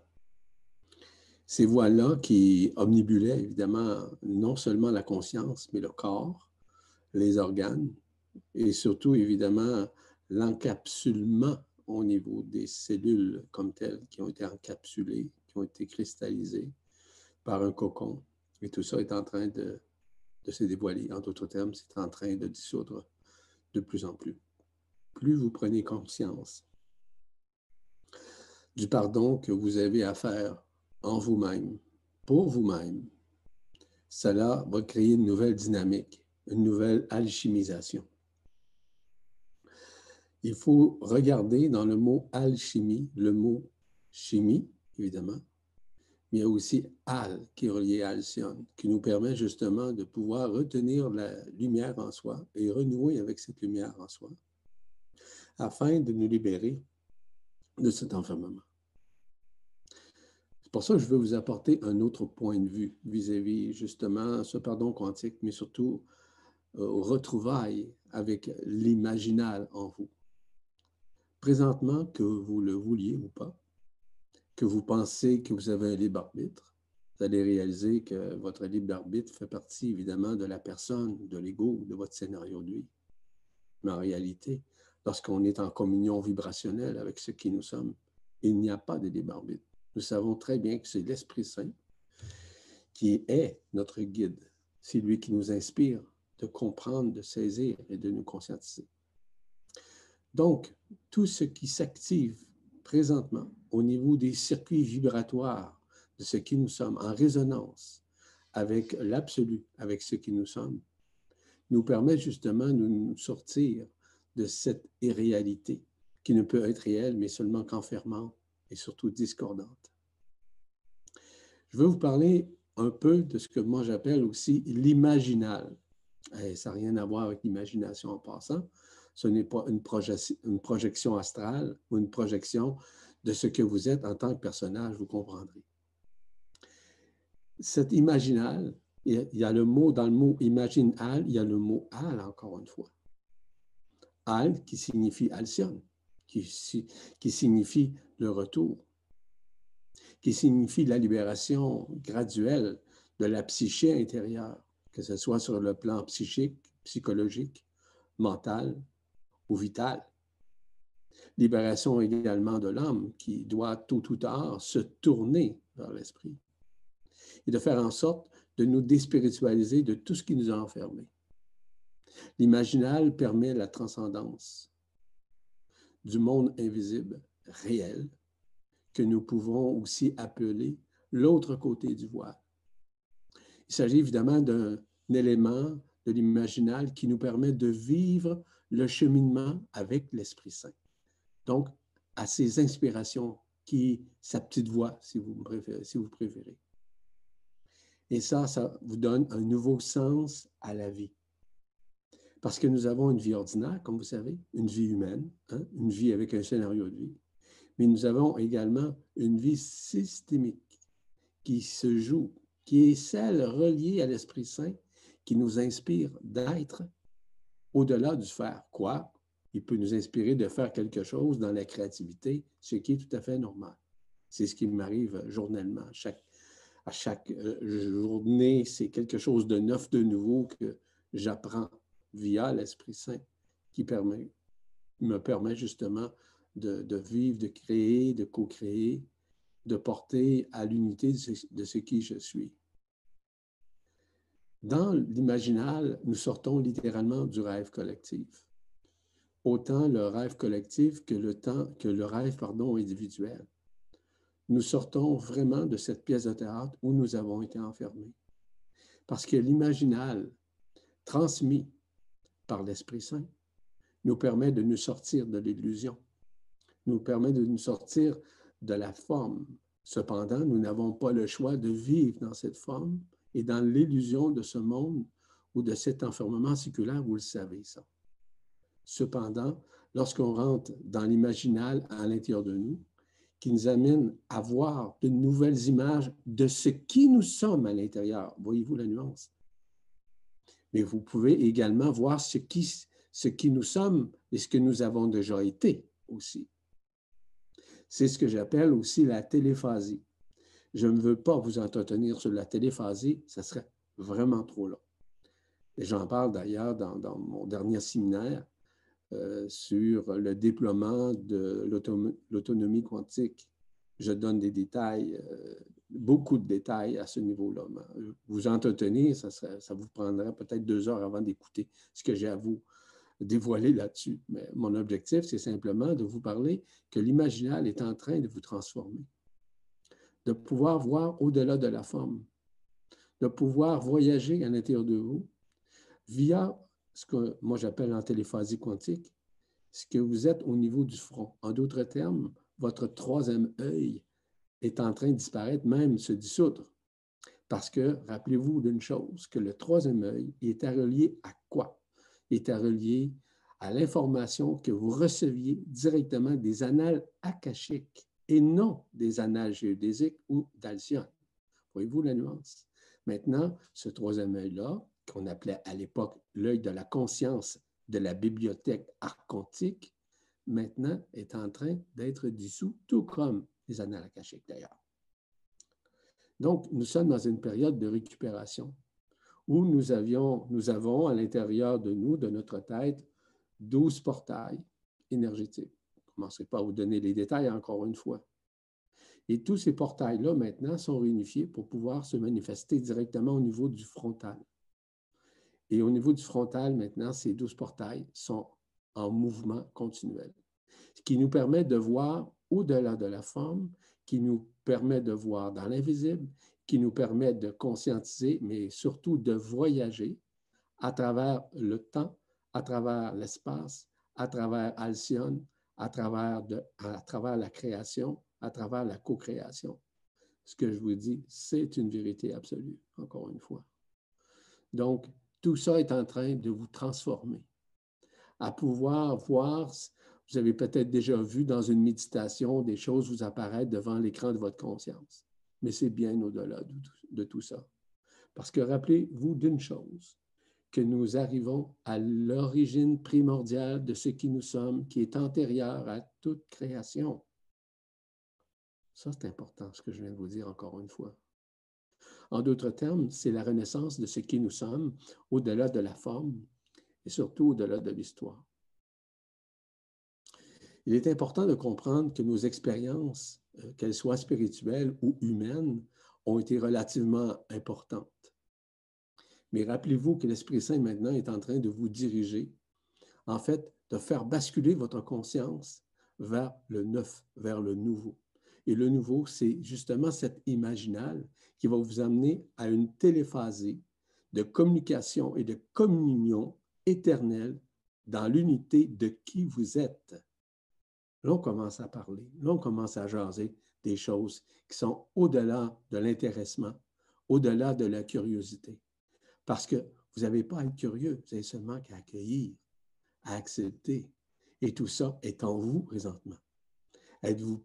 Ces voiles-là qui omnibulaient évidemment non seulement la conscience, mais le corps, les organes et surtout évidemment l'encapsulement au niveau des cellules comme telles qui ont été encapsulées, qui ont été cristallisées par un cocon. Et tout ça est en train de se dévoiler. En d'autres termes, c'est en train de dissoudre de plus en plus. Plus vous prenez conscience du pardon que vous avez à faire en vous-même, pour vous-même, cela va créer une nouvelle dynamique, une nouvelle alchimisation il faut regarder dans le mot alchimie, le mot chimie, évidemment, mais il y a aussi al qui est relié à alcyon, qui nous permet justement de pouvoir retenir la lumière en soi et renouer avec cette lumière en soi, afin de nous libérer de cet enfermement. Pour ça je veux vous apporter un autre point de vue vis-à-vis justement ce pardon quantique, mais surtout euh, retrouvailles avec l'imaginal en vous présentement, que vous le vouliez ou pas, que vous pensez que vous avez un libre arbitre, vous allez réaliser que votre libre arbitre fait partie évidemment de la personne, de l'ego, de votre scénario de vie. Mais en réalité, lorsqu'on est en communion vibrationnelle avec ce qui nous sommes, il n'y a pas de libre arbitre. Nous savons très bien que c'est l'Esprit Saint qui est notre guide. C'est lui qui nous inspire de comprendre, de saisir et de nous conscientiser. Donc, tout ce qui s'active présentement au niveau des circuits vibratoires de ce qui nous sommes, en résonance avec l'absolu, avec ce qui nous sommes, nous permet justement de nous sortir de cette irréalité qui ne peut être réelle, mais seulement qu'enfermante et surtout discordante. Je veux vous parler un peu de ce que moi j'appelle aussi l'imaginal. Ça n'a rien à voir avec l'imagination en passant. Ce n'est pas une, projection astrale ou une projection de ce que vous êtes en tant que personnage, vous comprendrez. Cet imaginal, il y a le mot, dans le mot imaginal, il y a le mot al encore une fois. Al qui signifie alcyon, qui, qui signifie le retour, qui signifie la libération graduelle de la psyché intérieure, que ce soit sur le plan psychique, psychologique, mental ou vital. Libération également de l'homme qui doit tôt ou tard se tourner vers l'esprit et de faire en sorte de nous déspiritualiser de tout ce qui nous a enfermés. L'imaginal permet la transcendance du monde invisible, réel, que nous pouvons aussi appeler l'autre côté du voile. Il s'agit évidemment d'un élément de l'imaginal qui nous permet de vivre le cheminement avec l'Esprit Saint. Donc, à ces inspirations qui, sa petite voix, si vous, préférez, si vous préférez. Et ça, ça vous donne un nouveau sens à la vie. Parce que nous avons une vie ordinaire, comme vous savez, une vie humaine, hein, une vie avec un scénario de vie. Mais nous avons également une vie systémique qui se joue, qui est celle reliée à l'Esprit Saint, qui nous inspire d'être au-delà du faire. Quoi? Il peut nous inspirer de faire quelque chose dans la créativité, ce qui est tout à fait normal. C'est ce qui m'arrive journellement. À chaque euh, journée, c'est quelque chose de neuf, de nouveau que j'apprends via l'Esprit Saint qui me permet justement de, de vivre, de créer, de co-créer, de porter à l'unité de ce qui je suis. Dans l'imaginal, nous sortons littéralement du rêve collectif. Autant le rêve collectif que le, temps, que le rêve pardon, individuel. Nous sortons vraiment de cette pièce de théâtre où nous avons été enfermés. Parce que l'imaginal, transmis par l'Esprit Saint, nous permet de nous sortir de l'illusion, nous permet de nous sortir de la forme. Cependant, nous n'avons pas le choix de vivre dans cette forme et dans l'illusion de ce monde ou de cet enfermement séculaire, vous le savez ça. Cependant, lorsqu'on rentre dans l'imaginal à l'intérieur de nous, qui nous amène à voir de nouvelles images de ce qui nous sommes à l'intérieur, voyez-vous la nuance? Mais vous pouvez également voir ce qui, ce qui nous sommes et ce que nous avons déjà été aussi. C'est ce que j'appelle aussi la téléphasie. Je ne veux pas vous entretenir sur la téléphasie, ça serait vraiment trop long. J'en parle d'ailleurs dans, mon dernier séminaire euh, sur le déploiement de l'autonomie quantique. Je donne des détails, euh, beaucoup de détails à ce niveau-là. Vous entretenir, ça vous prendrait peut-être deux heures avant d'écouter ce que j'ai à vous dévoiler là-dessus. Mais mon objectif, c'est simplement de vous parler que l'imaginal est en train de vous transformer de pouvoir voir au-delà de la forme, de pouvoir voyager à l'intérieur de vous via ce que moi j'appelle en téléphasie quantique, ce que vous êtes au niveau du front. En d'autres termes, votre troisième œil est en train de disparaître, même se dissoudre. Parce que, rappelez-vous d'une chose, que le troisième œil est à relier à quoi? À relier à l'information que vous receviez directement des annales akashiques et non des annales géodésiques ou d'Alcyone. Voyez-vous la nuance? Maintenant, ce troisième œil-là, qu'on appelait à l'époque l'œil de la conscience de la bibliothèque archontique, maintenant est en train d'être dissous, tout comme les annales akashiques d'ailleurs. Donc, nous sommes dans une période de récupération où nous, avons à l'intérieur de nous, de notre tête, douze portails énergétiques. Je ne commencerai pas à vous donner les détails encore une fois. Et tous ces portails-là, maintenant, sont réunifiés pour pouvoir se manifester directement au niveau du frontal. Et au niveau du frontal, maintenant, ces douze portails sont en mouvement continuel, ce qui nous permet de voir au-delà de la forme, qui nous permet de voir dans l'invisible, qui nous permet de conscientiser, mais surtout de voyager à travers le temps, à travers l'espace, à travers Alcyone, à travers, la création, à travers la co-création. Ce que je vous dis, c'est une vérité absolue, encore une fois. Donc, tout ça est en train de vous transformer, à pouvoir voir, vous avez peut-être déjà vu dans une méditation des choses vous apparaître devant l'écran de votre conscience, mais c'est bien au-delà de, tout ça. Parce que rappelez-vous d'une chose, que nous arrivons à l'origine primordiale de ce qui nous sommes, qui est antérieure à toute création. Ça, c'est important, ce que je viens de vous dire encore une fois. En d'autres termes, c'est la renaissance de ce qui nous sommes au-delà de la forme et surtout au-delà de l'histoire. Il est important de comprendre que nos expériences, qu'elles soient spirituelles ou humaines, ont été relativement importantes. Mais rappelez-vous que l'Esprit Saint maintenant est en train de vous diriger, en fait, de faire basculer votre conscience vers le neuf, vers le nouveau. Et le nouveau, c'est justement cet imaginal qui va vous amener à une téléphasée de communication et de communion éternelle dans l'unité de qui vous êtes. Là, on commence à parler, là, on commence à jaser des choses qui sont au-delà de l'intéressement, au-delà de la curiosité. Parce que vous n'avez pas à être curieux, vous avez seulement qu'à accueillir, à accepter. Et tout ça est en vous présentement. Êtes-vous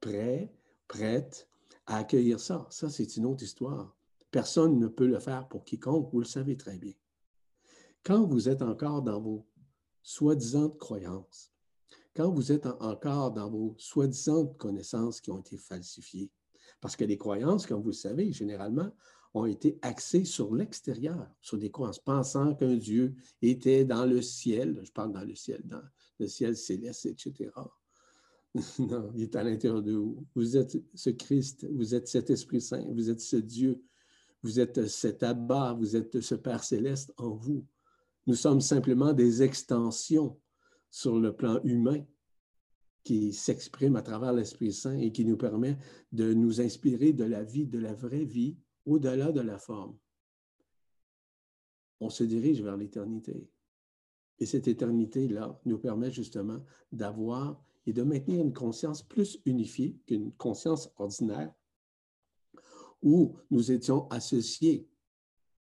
prêt, prête à accueillir ça? Ça, c'est une autre histoire. Personne ne peut le faire pour quiconque, vous le savez très bien. Quand vous êtes encore dans vos soi-disant croyances, quand vous êtes encore dans vos soi-disant connaissances qui ont été falsifiées, parce que les croyances, comme vous le savez, généralement, ont été axées sur l'extérieur, sur des croyances, pensant qu'un Dieu était dans le ciel, je parle dans le ciel, dans le ciel céleste, etc. Non, il est à l'intérieur de vous. Vous êtes ce Christ, vous êtes cet Esprit Saint, vous êtes ce Dieu, vous êtes cet Abba, vous êtes ce Père céleste en vous. Nous sommes simplement des extensions sur le plan humain qui s'expriment à travers l'Esprit Saint et qui nous permet de nous inspirer de la vie, de la vraie vie, au-delà de la forme. On se dirige vers l'éternité. Et cette éternité-là nous permet justement d'avoir et de maintenir une conscience plus unifiée qu'une conscience ordinaire où nous étions associés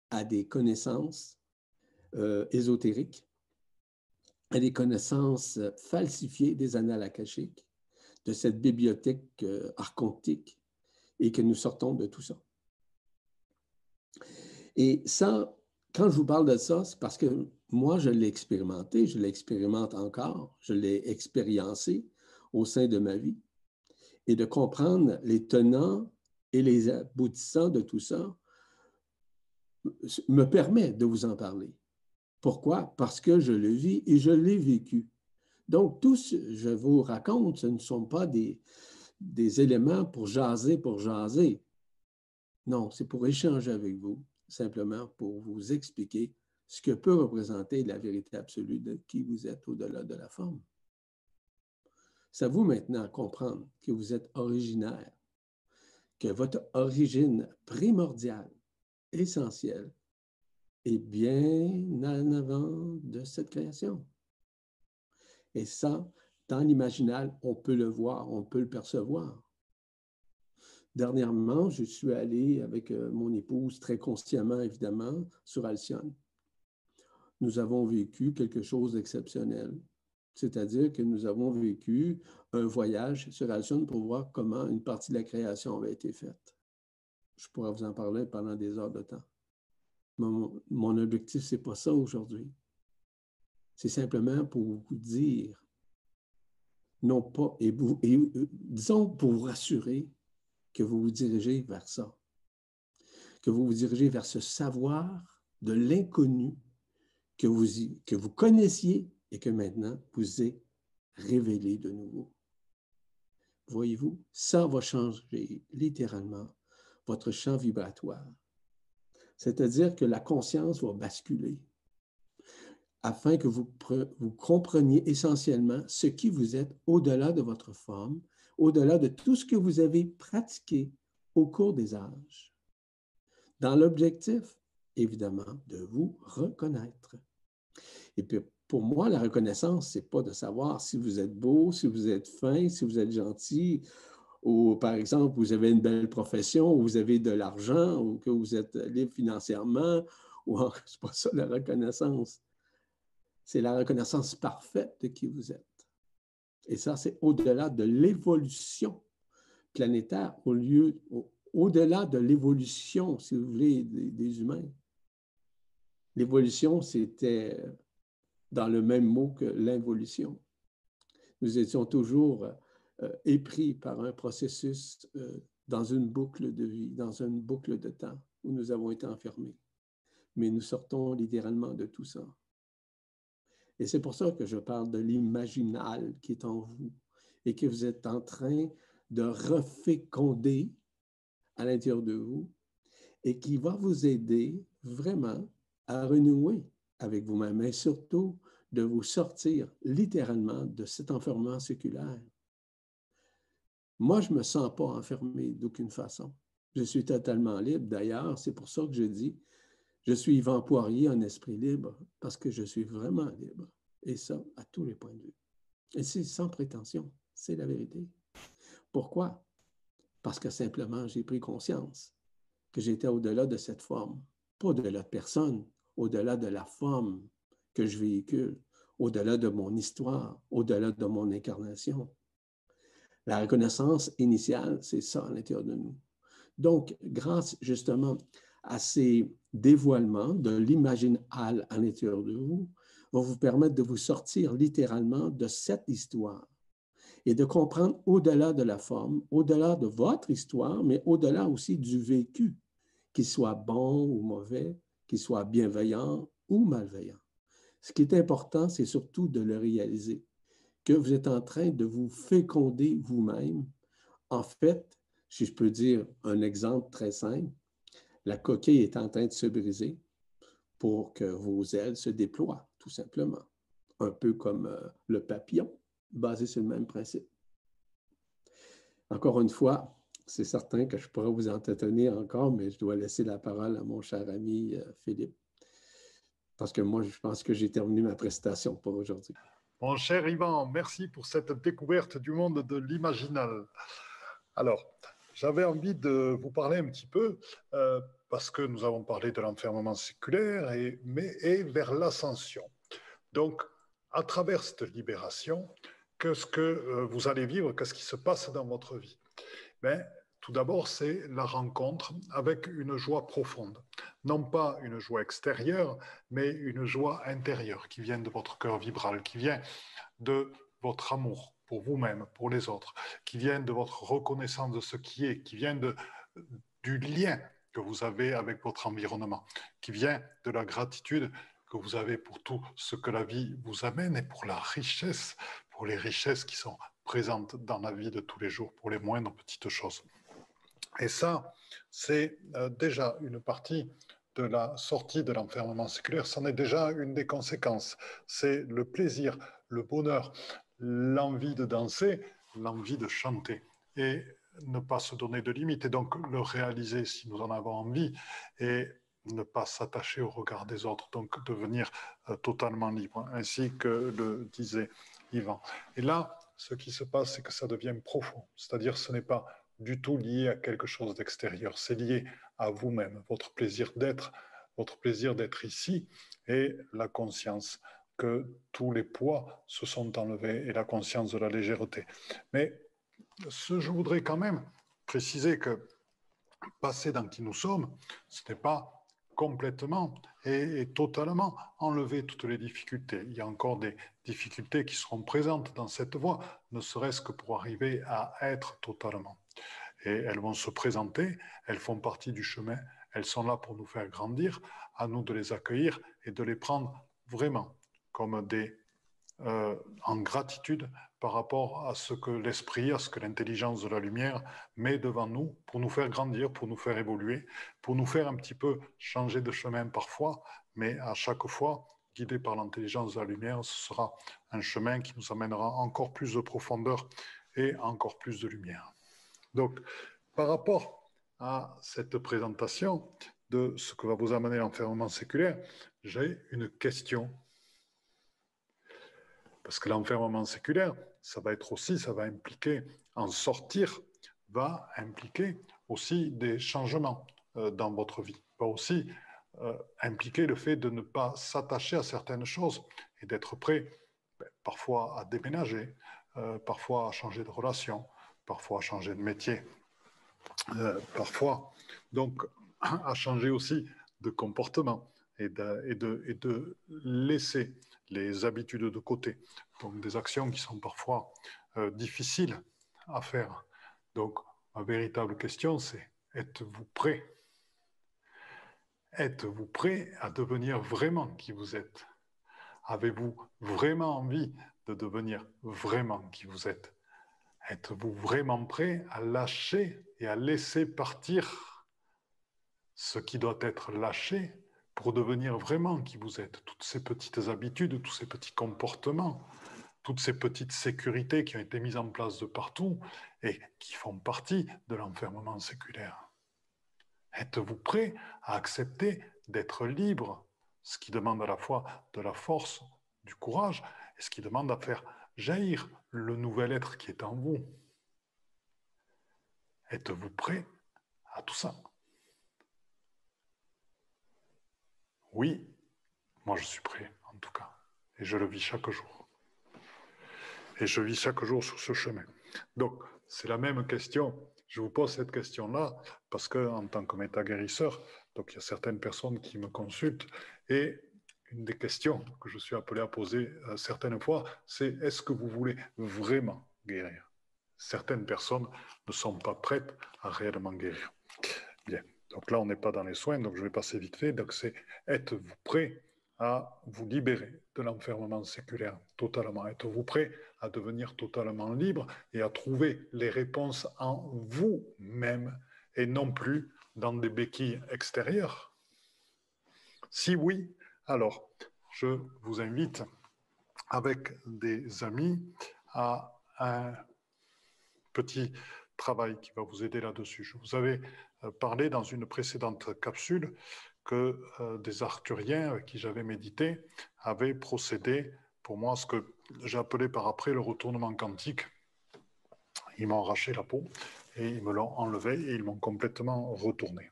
à des connaissances euh, ésotériques, à des connaissances falsifiées des annales akashiques, de cette bibliothèque euh, archontique, et que nous sortons de tout ça. Et ça, quand je vous parle de ça, c'est parce que moi, je l'ai expérimenté, je l'expérimente encore, je l'ai expériencé, au sein de ma vie et de comprendre les tenants et les aboutissants de tout ça me permet de vous en parler. Pourquoi? Parce que je le vis et je l'ai vécu. Donc, tout ce que je vous raconte, ce ne sont pas des, éléments pour jaser, pour jaser. Non, c'est pour échanger avec vous, simplement pour vous expliquer ce que peut représenter la vérité absolue de qui vous êtes au-delà de la forme. C'est à vous maintenant à comprendre que vous êtes originaire, que votre origine primordiale, essentielle, est bien en avant de cette création. Et ça, dans l'imaginal, on peut le voir, on peut le percevoir. Dernièrement, je suis allé avec euh, mon épouse, très consciemment évidemment, sur Alcyone. Nous avons vécu quelque chose d'exceptionnel. C'est-à-dire que nous avons vécu un voyage sur Alcyone pour voir comment une partie de la création avait été faite. Je pourrais vous en parler pendant des heures de temps. Mon, objectif, ce n'est pas ça aujourd'hui. C'est simplement pour vous dire, non pas, et, euh, disons pour vous rassurer que vous vous dirigez vers ça, que vous vous dirigez vers ce savoir de l'inconnu que vous, que vous connaissiez et que maintenant vous est révélé de nouveau. voyez-vous, ça va changer littéralement votre champ vibratoire. C'est-à-dire que la conscience va basculer afin que vous, compreniez essentiellement ce qui vous êtes au-delà de votre forme, au-delà de tout ce que vous avez pratiqué au cours des âges, dans l'objectif, évidemment, de vous reconnaître. Et puis, pour moi, la reconnaissance, ce n'est pas de savoir si vous êtes beau, si vous êtes fin, si vous êtes gentil, ou par exemple, vous avez une belle profession, ou vous avez de l'argent, ou que vous êtes libre financièrement, ou c'est pas ça la reconnaissance. C'est la reconnaissance parfaite de qui vous êtes. Et ça, c'est au-delà de l'évolution planétaire, au lieu, au-delà de l'évolution, si vous voulez, des humains. L'évolution, c'était dans le même mot que l'involution. Nous étions toujours euh, épris par un processus euh, dans une boucle de vie, dans une boucle de temps où nous avons été enfermés. Mais nous sortons littéralement de tout ça. Et c'est pour ça que je parle de l'imaginal qui est en vous et que vous êtes en train de reféconder à l'intérieur de vous et qui va vous aider vraiment à renouer avec vous-même, et surtout de vous sortir littéralement de cet enfermement séculaire. Moi, je ne me sens pas enfermé d'aucune façon. Je suis totalement libre. D'ailleurs, c'est pour ça que je dis, je suis Yvan Poirier en esprit libre, parce que je suis vraiment libre. Et ça, à tous les points de vue. Et c'est sans prétention, c'est la vérité. Pourquoi? Parce que simplement, j'ai pris conscience que j'étais au-delà de cette forme, pas de la personne, au-delà de la forme que je véhicule, au-delà de mon histoire, au-delà de mon incarnation. La reconnaissance initiale, c'est ça à l'intérieur de nous. Donc, grâce justement à ces dévoilements de l'imaginal à l'intérieur de vous, va vous permettre de vous sortir littéralement de cette histoire et de comprendre au-delà de la forme, au-delà de votre histoire, mais au-delà aussi du vécu, qu'il soit bon ou mauvais, qu'il soit bienveillant ou malveillant. Ce qui est important, c'est surtout de le réaliser, que vous êtes en train de vous féconder vous-même. En fait, si je peux dire un exemple très simple, la coquille est en train de se briser pour que vos ailes se déploient, tout simplement. Un peu comme euh, le papillon, basé sur le même principe. Encore une fois, c'est certain que je pourrais vous entretenir encore, mais je dois laisser la parole à mon cher ami euh, Philippe. Parce que moi, je pense que j'ai terminé ma prestation pour aujourd'hui. Mon cher Yvan, merci pour cette découverte du monde de l'imaginal. Alors, j'avais envie de vous parler un petit peu, euh, parce que nous avons parlé de l'enfermement séculaire, et, vers l'ascension. Donc, à travers cette libération, qu'est-ce que euh, vous allez vivre, qu'est-ce qui se passe dans votre vie? Tout d'abord, c'est la rencontre avec une joie profonde. Non pas une joie extérieure, mais une joie intérieure qui vient de votre cœur vibral, qui vient de votre amour pour vous-même, pour les autres, qui vient de votre reconnaissance de ce qui est, qui vient du lien que vous avez avec votre environnement, qui vient de la gratitude que vous avez pour tout ce que la vie vous amène et pour la richesse, pour les richesses qui sont présentes dans la vie de tous les jours, pour les moindres petites choses. Et ça, c'est euh, déjà une partie de la sortie de l'enfermement séculaire, c'en est déjà une des conséquences. C'est le plaisir, le bonheur, l'envie de danser, l'envie de chanter. Et ne pas se donner de limites et donc le réaliser si nous en avons envie et ne pas s'attacher au regard des autres, donc devenir euh, totalement libre, ainsi que le disait Yvan. Et là, ce qui se passe, c'est que ça devient profond, c'est-à-dire ce n'est pas du tout lié à quelque chose d'extérieur, c'est lié à vous-même, votre plaisir d'être, votre plaisir d'être ici et la conscience que tous les poids se sont enlevés et la conscience de la légèreté. Mais ce, je voudrais quand même préciser que passer dans qui nous sommes, ce n'est pas complètement et, totalement enlever toutes les difficultés. Il y a encore des difficultés qui seront présentes dans cette voie, ne serait-ce que pour arriver à être totalement. Et elles vont se présenter, elles font partie du chemin, elles sont là pour nous faire grandir, à nous de les accueillir et de les prendre vraiment comme des euh, en gratitude par rapport à ce que l'esprit, à ce que l'intelligence de la lumière met devant nous pour nous faire grandir, pour nous faire évoluer, pour nous faire un petit peu changer de chemin parfois, mais à chaque fois, guidé par l'intelligence de la lumière, ce sera un chemin qui nous amènera encore plus de profondeur et encore plus de lumière. Donc, par rapport à cette présentation de ce que va vous amener l'enfermement séculaire, j'ai une question. Parce que l'enfermement séculaire, ça va être aussi, ça va impliquer en sortir, va impliquer aussi des changements euh, dans votre vie, va aussi euh, impliquer le fait de ne pas s'attacher à certaines choses et d'être prêt ben, parfois à déménager, euh, parfois à changer de relation, parfois à changer de métier, parfois donc à changer aussi de comportement et de, et de, et de laisser les habitudes de côté. Donc des actions qui sont parfois euh, difficiles à faire. Donc ma véritable question c'est êtes-vous prêt Êtes-vous prêt à devenir vraiment qui vous êtes? Avez-vous vraiment envie de devenir vraiment qui vous êtes? Êtes-vous vraiment prêt à lâcher et à laisser partir ce qui doit être lâché pour devenir vraiment qui vous êtes? Toutes ces petites habitudes, tous ces petits comportements, toutes ces petites sécurités qui ont été mises en place de partout et qui font partie de l'enfermement séculaire. Êtes-vous prêt à accepter d'être libre, ce qui demande à la fois de la force, du courage, et ce qui demande à faire jaillir le nouvel être qui est en vous Êtes-vous prêt à tout ça? Oui, moi je suis prêt, en tout cas. Et je le vis chaque jour. Et je vis chaque jour sur ce chemin. Donc, c'est la même question. Je vous pose cette question-là parce que, en tant que méta-guérisseur, donc il y a certaines personnes qui me consultent et une des questions que je suis appelé à poser euh, certaines fois, c'est est-ce que vous voulez vraiment guérir? Certaines personnes ne sont pas prêtes à réellement guérir. Bien. Donc là, on n'est pas dans les soins, donc je vais passer vite fait. Donc c'est êtes-vous prêt à vous libérer de l'enfermement séculaire totalement? Êtes-vous prêt à devenir totalement libre et à trouver les réponses en vous-même et non plus dans des béquilles extérieures? Si oui, alors je vous invite avec des amis à un petit travail qui va vous aider là-dessus. Je vous avais euh, parlé dans une précédente capsule que euh, des Arthuriens avec qui j'avais médité avaient procédé pour moi ce que appelé par après le retournement quantique. Ils m'ont arraché la peau et ils me l'ont enlevé et ils m'ont complètement retourné.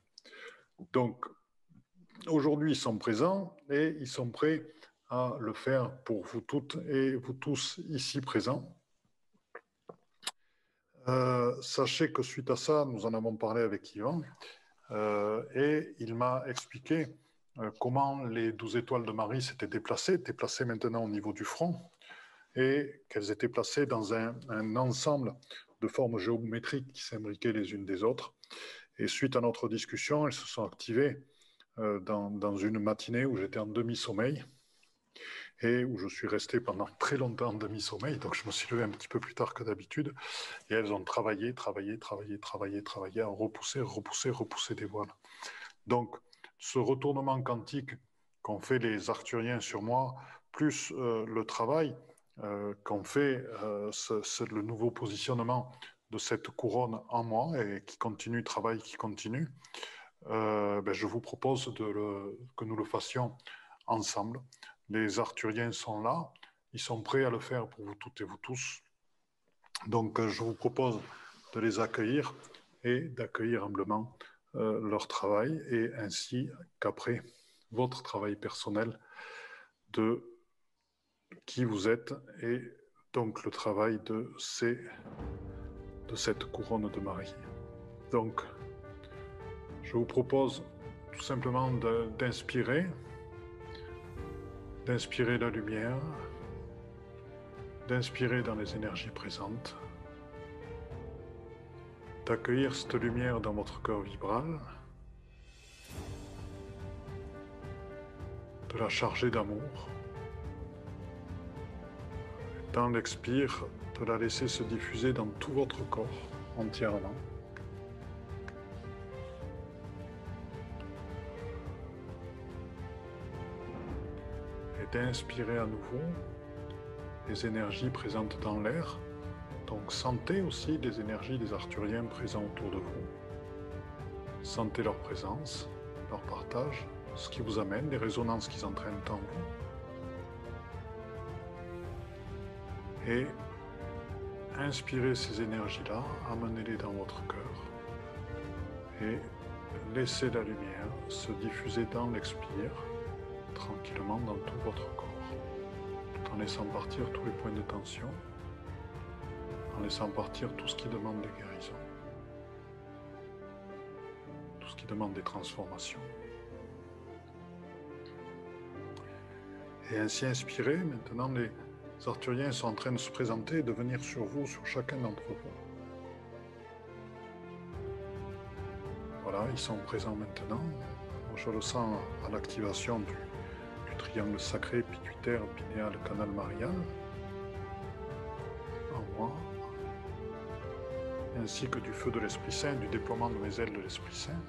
Donc aujourd'hui ils sont présents et ils sont prêts à le faire pour vous toutes et vous tous ici présents. Euh, sachez que suite à ça, nous en avons parlé avec Yvan, euh, et il m'a expliqué euh, comment les douze étoiles de Marie s'étaient déplacées, étaient placées maintenant au niveau du front, et qu'elles étaient placées dans un ensemble de formes géométriques qui s'imbriquaient les unes des autres. Et suite à notre discussion, elles se sont activées dans, dans une matinée où j'étais en demi-sommeil et où je suis resté pendant très longtemps en demi-sommeil. Donc, je me suis levé un petit peu plus tard que d'habitude. Et elles ont travaillé, travaillé, travaillé, travaillé, travaillé à repousser, repousser, repousser des voiles. Donc, ce retournement quantique qu'ont fait les Arthuriens sur moi, plus euh, le travail euh, qu'ont fait euh, le nouveau positionnement de cette couronne en moi et qui continue, travail qui continue, ben, je vous propose que nous le fassions ensemble. Les Arthuriens sont là, ils sont prêts à le faire pour vous toutes et vous tous. Donc euh, je vous propose de les accueillir et d'accueillir humblement euh, leur travail et ainsi qu'après votre travail personnel de qui vous êtes et donc le travail de, de cette couronne de Marie. Donc je vous propose tout simplement d'inspirer d'inspirer la lumière, d'inspirer dans les énergies présentes, d'accueillir cette lumière dans votre corps vibral, de la charger d'amour, dans l'expire, de la laisser se diffuser dans tout votre corps entièrement. D'inspirer à nouveau les énergies présentes dans l'air. Donc sentez aussi les énergies des Arthuriens présents autour de vous. Sentez leur présence, leur partage, ce qui vous amène, les résonances qu'ils entraînent en vous. Et inspirez ces énergies-là, amenez-les dans votre cœur et laissez la lumière se diffuser dans l'expire, tranquillement dans tout votre corps, tout en laissant partir tous les points de tension, en laissant partir tout ce qui demande des guérisons, tout ce qui demande des transformations. Et ainsi inspiré, maintenant les Arthuriens sont en train de se présenter et de venir sur vous, sur chacun d'entre vous. Voilà, ils sont présents maintenant. Je le sens à l'activation du, triangle sacré pituitaire, pinéal, canal marial en moi, ainsi que du feu de l'Esprit Saint, du déploiement de mes ailes de l'Esprit Saint.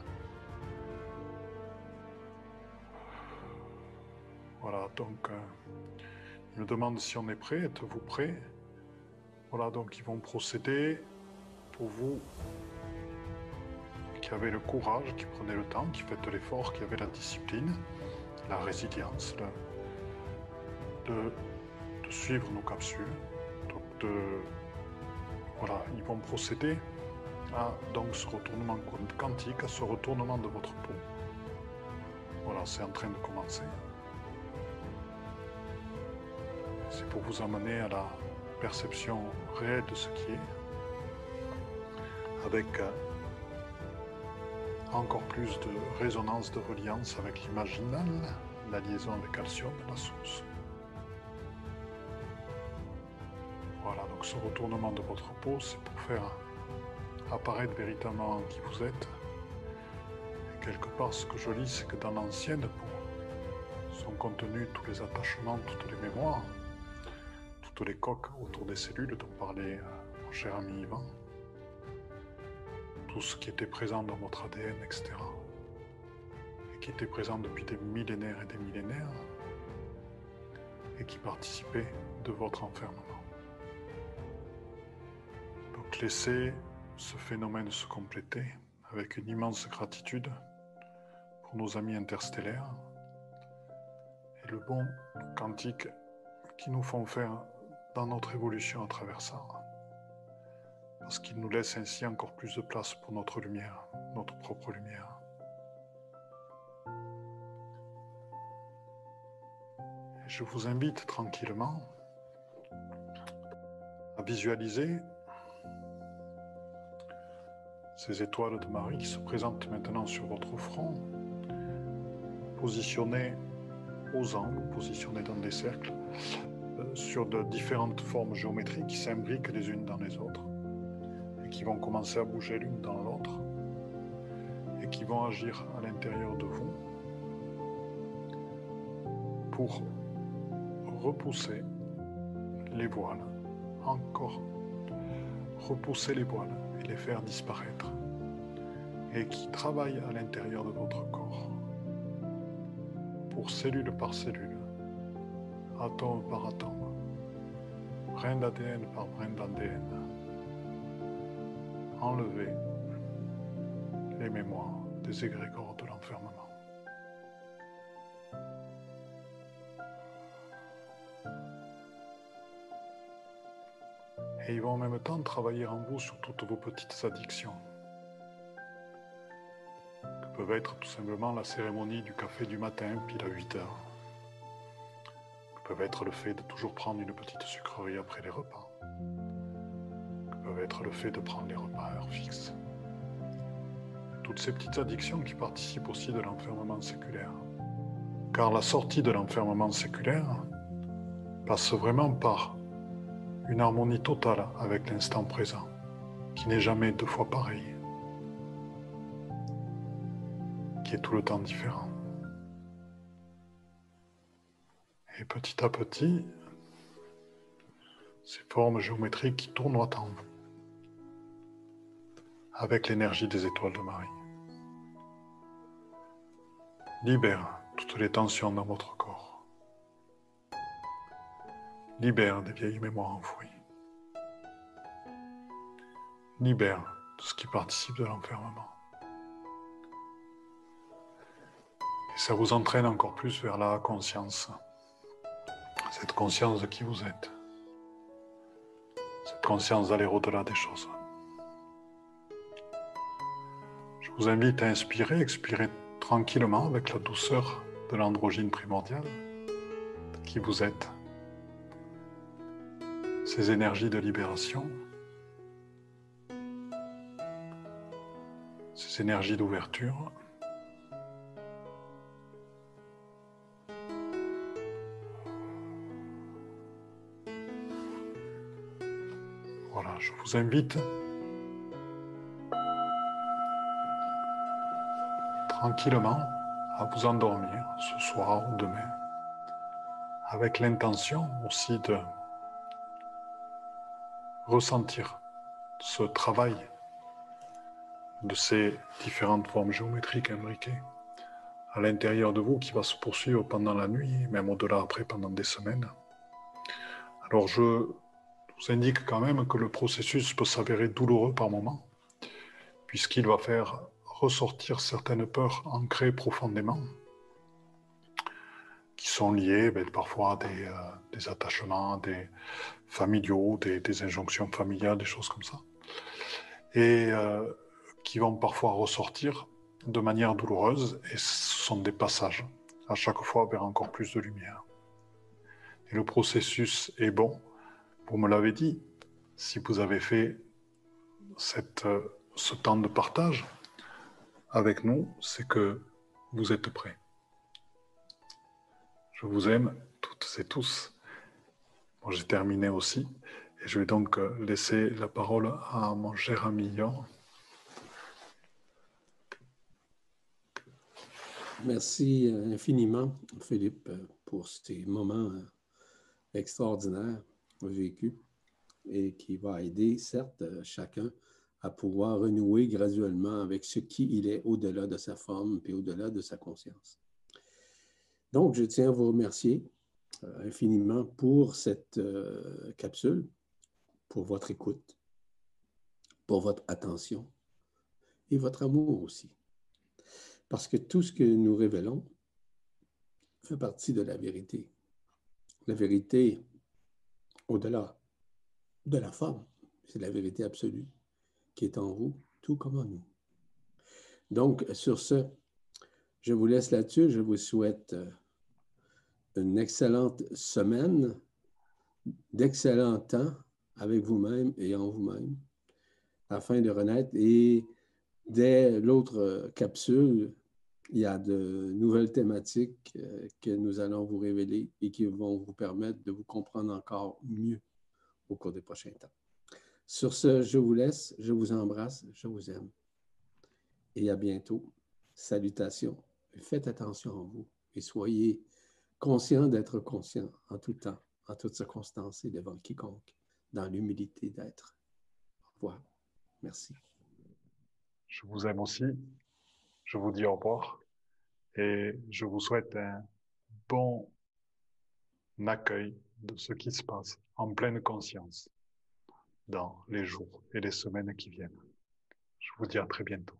Voilà, donc euh, me demande si on est prêt. Êtes-vous prêt? Voilà, donc ils vont procéder pour vous qui avez le courage, qui prenez le temps, qui faites l'effort, qui avez la discipline, la résilience, de, suivre nos capsules. Donc voilà, ils vont procéder à donc, ce retournement quantique, à ce retournement de votre peau. Voilà, c'est en train de commencer. C'est pour vous amener à la perception réelle de ce qui est, avec euh, encore plus de résonance, de reliance avec l'imaginal, la liaison avec calcium, la source. Voilà, donc ce retournement de votre peau, c'est pour faire apparaître véritablement qui vous êtes. Et quelque part, ce que je lis, c'est que dans l'ancienne peau sont contenus tous les attachements, toutes les mémoires, toutes les coques autour des cellules dont parlait mon cher ami Ivan, tout ce qui était présent dans votre ADN, etc., et qui était présent depuis des millénaires et des millénaires, et qui participait de votre enfermement. Donc laissez ce phénomène se compléter avec une immense gratitude pour nos amis interstellaires et le bon quantique qui nous font faire dans notre évolution à travers ça. Parce qu'il nous laisse ainsi encore plus de place pour notre lumière, notre propre lumière. je vous invite tranquillement à visualiser ces étoiles de Marie qui se présentent maintenant sur votre front, positionnées aux angles, positionnées dans des cercles, sur de différentes formes géométriques qui s'imbriquent les unes dans les autres qui vont commencer à bouger l'une dans l'autre et qui vont agir à l'intérieur de vous pour repousser les voiles, encore repousser les voiles et les faire disparaître et qui travaillent à l'intérieur de votre corps pour cellule par cellule atome par atome, brin d'ADN par brin d'ADN. Enlever les mémoires des égrégores de l'enfermement. Et ils vont en même temps travailler en vous sur toutes vos petites addictions, que peuvent être tout simplement la cérémonie du café du matin, pile à 8 heures peuvent être le fait de toujours prendre une petite sucrerie après les repas, que peuvent être le fait de prendre les repas à heure fixe. Toutes ces petites addictions qui participent aussi de l'enfermement séculaire. Car la sortie de l'enfermement séculaire passe vraiment par une harmonie totale avec l'instant présent, qui n'est jamais deux fois pareil, qui est tout le temps différent. Et petit à petit, ces formes géométriques qui tournoient en vous, avec l'énergie des étoiles de Marie. Libère toutes les tensions dans votre corps. Libère des vieilles mémoires enfouies. Libère tout ce qui participe de l'enfermement. Et ça vous entraîne encore plus vers la conscience. Cette conscience de qui vous êtes. Cette conscience d'aller au-delà des choses. Vous invite à inspirer, expirer tranquillement avec la douceur de l'androgyne primordiale qui vous êtes. Ces énergies de libération, ces énergies d'ouverture. Voilà, je vous invite tranquillement à vous endormir ce soir ou demain, avec l'intention aussi de ressentir ce travail de ces différentes formes géométriques imbriquées à l'intérieur de vous qui va se poursuivre pendant la nuit, même au-delà après pendant des semaines. Alors je vous indique quand même que le processus peut s'avérer douloureux par moments, puisqu'il va faire ressortir certaines peurs ancrées profondément, qui sont liées ben, parfois à des, euh, des, attachements, des familiaux, des, injonctions familiales, des choses comme ça, et euh, qui vont parfois ressortir de manière douloureuse, et ce sont des passages, à chaque fois vers encore plus de lumière. Et le processus est bon, vous me l'avez dit, si vous avez fait euh, ce temps de partage, avec nous, c'est que vous êtes prêts. Je vous aime toutes et tous. Bon, J'ai terminé aussi et je vais donc euh, laisser la parole à mon cher ami. Merci euh, infiniment, Philippe, euh, pour ces moments extraordinaires vécus et qui va aider, certes, chacun à pouvoir renouer graduellement avec ce qui il est au-delà de sa forme et au-delà de sa conscience. Donc, je tiens à vous remercier euh, infiniment pour cette euh, capsule, pour votre écoute, pour votre attention et votre amour aussi. Parce que tout ce que nous révélons fait partie de la vérité. La vérité au-delà de la forme, c'est la vérité absolue qui est en vous, tout comme en nous. Donc, sur ce, je vous laisse là-dessus. Je vous souhaite euh, une excellente semaine, d'excellents temps avec vous-même et en vous-même, afin de renaître. Et dès l'autre capsule, il y a de nouvelles thématiques euh, que nous allons vous révéler et qui vont vous permettre de vous comprendre encore mieux au cours des prochains temps. Sur ce, je vous laisse, je vous embrasse, je vous aime. Et à bientôt. Salutations. Faites attention à vous et soyez conscient d'être conscient en tout temps, en toutes circonstances et devant quiconque, dans l'humilité d'être. Au revoir. Merci. Je vous aime aussi. Je vous dis au revoir et je vous souhaite un bon accueil de ce qui se passe en pleine conscience dans les jours et les semaines qui viennent. Je vous dis à très bientôt.